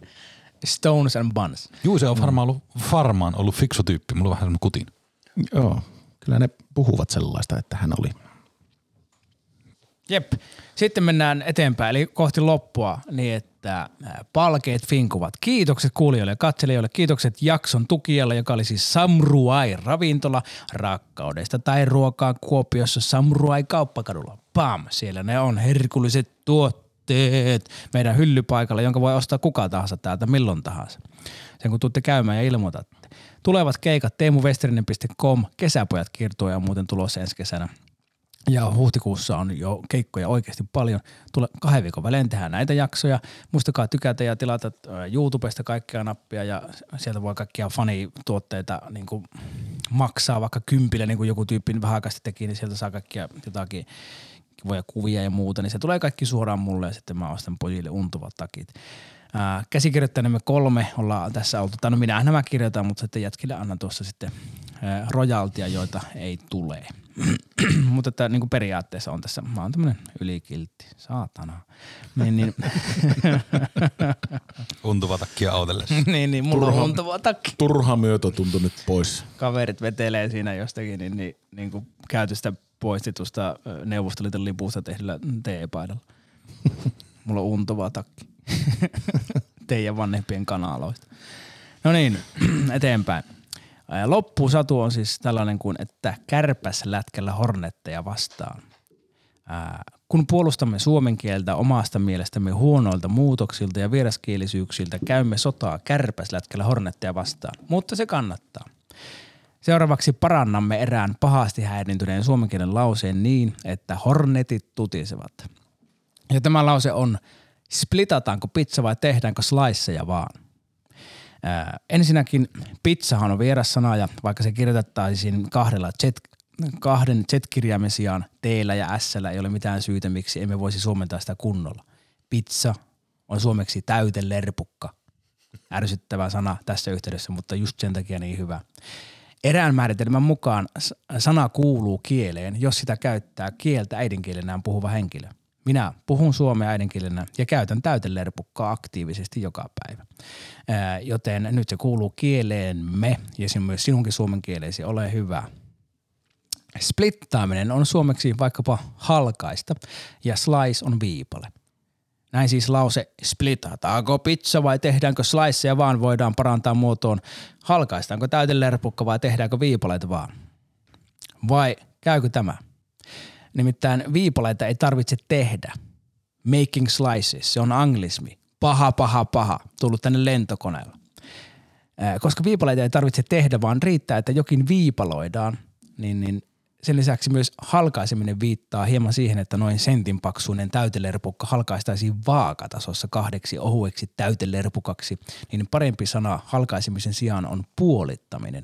Stones and Buns. Juuse on varmaan ollut, varmaan ollut fiksu tyyppi. Mulla on vähän semmoinen kutin. Joo, kyllä ne puhuvat sellaista, että hän oli. Jep. Sitten mennään eteenpäin, eli kohti loppua, niin että palkeet finkuvat. Kiitokset kuulijoille ja katselijoille. Kiitokset jakson tukijalle, joka oli siis Samruai ravintola rakkaudesta tai ruokaa Kuopiossa Samruai kauppakadulla. Pam, siellä ne on herkulliset tuotteet meidän hyllypaikalla, jonka voi ostaa kuka tahansa täältä milloin tahansa. Sen kun tuutte käymään ja ilmoitatte. Tulevat keikat teemuvesterinen.com, kesäpojat kiertue on muuten tulossa ensi kesänä. Ja huhtikuussa on jo keikkoja oikeasti paljon. Tule kahden viikon välein tehdään näitä jaksoja. Muistakaa tykätä ja tilata YouTubesta kaikkia nappia ja sieltä voi kaikkia fanituotteita niin kuin maksaa vaikka kympillä, niin kuin joku tyyppi vähän aikaa teki, niin sieltä saa kaikkia jotakin kivoja kuvia ja muuta, niin se tulee kaikki suoraan mulle ja sitten mä ostan pojille untuvat takit. Ää, käsikirjoittaneemme kolme ollaan tässä oltu, tai no minä nämä kirjoitan, mutta sitten jätkille annan tuossa sitten ää, rojaltia, joita ei tule. mutta että niin kuin periaatteessa on tässä, mä oon tämmönen ylikiltti, saatana. Niin, niin. untuva takkia autellessa. niin, niin, mulla turha, on untuva takki. Turha myötätunto nyt pois. Kaverit vetelee siinä jostakin, niin, niin, niin kuin käytöstä poistetusta Neuvostoliiton lipusta tehdyllä teepaidalla. mulla on untuva takki. teidän vanhempien kanaloista. No niin, eteenpäin. Loppusatu on siis tällainen kuin, että kärpäs lätkällä hornetteja vastaan. kun puolustamme suomen kieltä omasta mielestämme huonoilta muutoksilta ja vieraskielisyyksiltä, käymme sotaa kärpäslätkällä hornetteja vastaan. Mutta se kannattaa. Seuraavaksi parannamme erään pahasti häirintyneen suomen kielen lauseen niin, että hornetit tutisevat. Ja tämä lause on – splitataanko pizza vai tehdäänkö sliceja vaan? Ää, ensinnäkin pizzahan on vieras sana ja vaikka se kirjoitettaisiin kahdella jet, kahden Z-kirjaimen sijaan teillä ja s ei ole mitään syytä, miksi emme voisi suomentaa sitä kunnolla. Pizza on suomeksi täytelerpukka. Ärsyttävä sana tässä yhteydessä, mutta just sen takia niin hyvä. Erään määritelmän mukaan sana kuuluu kieleen, jos sitä käyttää kieltä äidinkielenään puhuva henkilö – minä puhun suomea äidinkielenä ja käytän täytelerpukkaa aktiivisesti joka päivä. Joten nyt se kuuluu kieleemme ja myös sinunkin suomen kieleesi. Ole hyvä. Splittaaminen on suomeksi vaikkapa halkaista ja slice on viipale. Näin siis lause splitataanko pizza vai tehdäänkö sliceja vaan voidaan parantaa muotoon halkaistaanko täytelerpukka vai tehdäänkö viipaleita vaan. Vai käykö tämä? Nimittäin viipaleita ei tarvitse tehdä. Making slices, se on anglismi. Paha, paha, paha, tullut tänne lentokoneella. Koska viipaleita ei tarvitse tehdä, vaan riittää, että jokin viipaloidaan, niin, niin sen lisäksi myös halkaiseminen viittaa hieman siihen, että noin sentin paksuinen täytelerpukka halkaistaisiin vaakatasossa kahdeksi ohueksi täytelerpukaksi, niin parempi sana halkaisemisen sijaan on puolittaminen.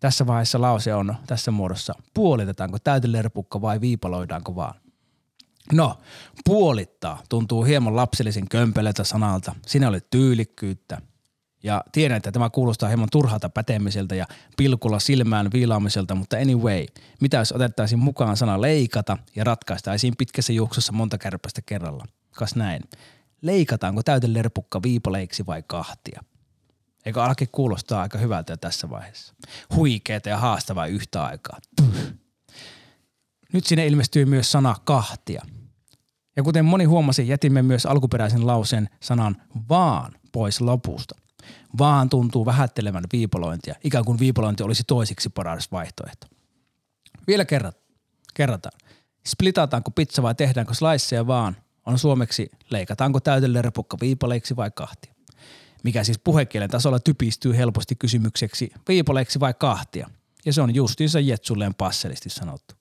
Tässä vaiheessa lause on tässä muodossa puolitetaanko täytelerpukka vai viipaloidaanko vaan. No, puolittaa tuntuu hieman lapsellisen kömpelöltä sanalta. Siinä oli tyylikkyyttä. Ja tiedän, että tämä kuulostaa hieman turhalta pätemiseltä ja pilkulla silmään viilaamiselta, mutta anyway, mitä jos otettaisiin mukaan sana leikata ja ratkaistaisiin pitkässä juoksussa monta kärpästä kerralla? Kas näin. Leikataanko täytelerpukka viipaleiksi vai kahtia? Eikö alki kuulostaa aika hyvältä jo tässä vaiheessa? Huikeeta ja haastavaa yhtä aikaa. Nyt sinne ilmestyy myös sana kahtia. Ja kuten moni huomasi, jätimme myös alkuperäisen lauseen sanan vaan pois lopusta. Vaan tuntuu vähättelevän viipalointia, ikään kuin viipalointi olisi toisiksi paras vaihtoehto. Vielä kerran, kerrataan. Splitataanko pizza vai tehdäänkö sliceja vaan, on suomeksi leikataanko täytelerpukka viipaleiksi vai kahtia. Mikä siis puhekielen tasolla typistyy helposti kysymykseksi viipaleiksi vai kahtia. Ja se on justiinsa jetsulleen passelisti sanottu.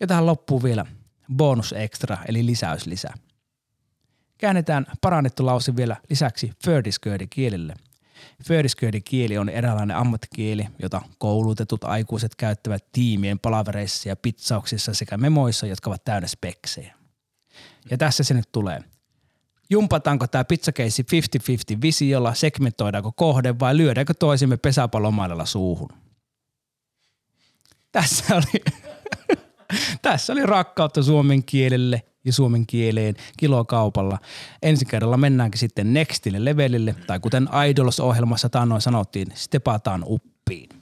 Ja tähän loppuu vielä bonus extra eli lisäys lisää. Käännetään parannettu lause vielä lisäksi Fördisköödi kielelle. Fördisköödi kieli on eräänlainen ammattikieli, jota koulutetut aikuiset käyttävät tiimien palavereissa ja pizzauksissa sekä memoissa, jotka ovat täynnä speksejä. Ja tässä se nyt tulee. Jumpataanko tämä pizzakeissi 50-50 visiolla, segmentoidaanko kohde vai lyödäänkö toisimme pesäpallomailalla suuhun? Tässä oli, tässä oli rakkautta suomen kielelle ja suomen kieleen kilokaupalla. Ensi kerralla mennäänkin sitten nextille levelille, tai kuten Idols-ohjelmassa taannoin sanottiin, stepataan uppiin.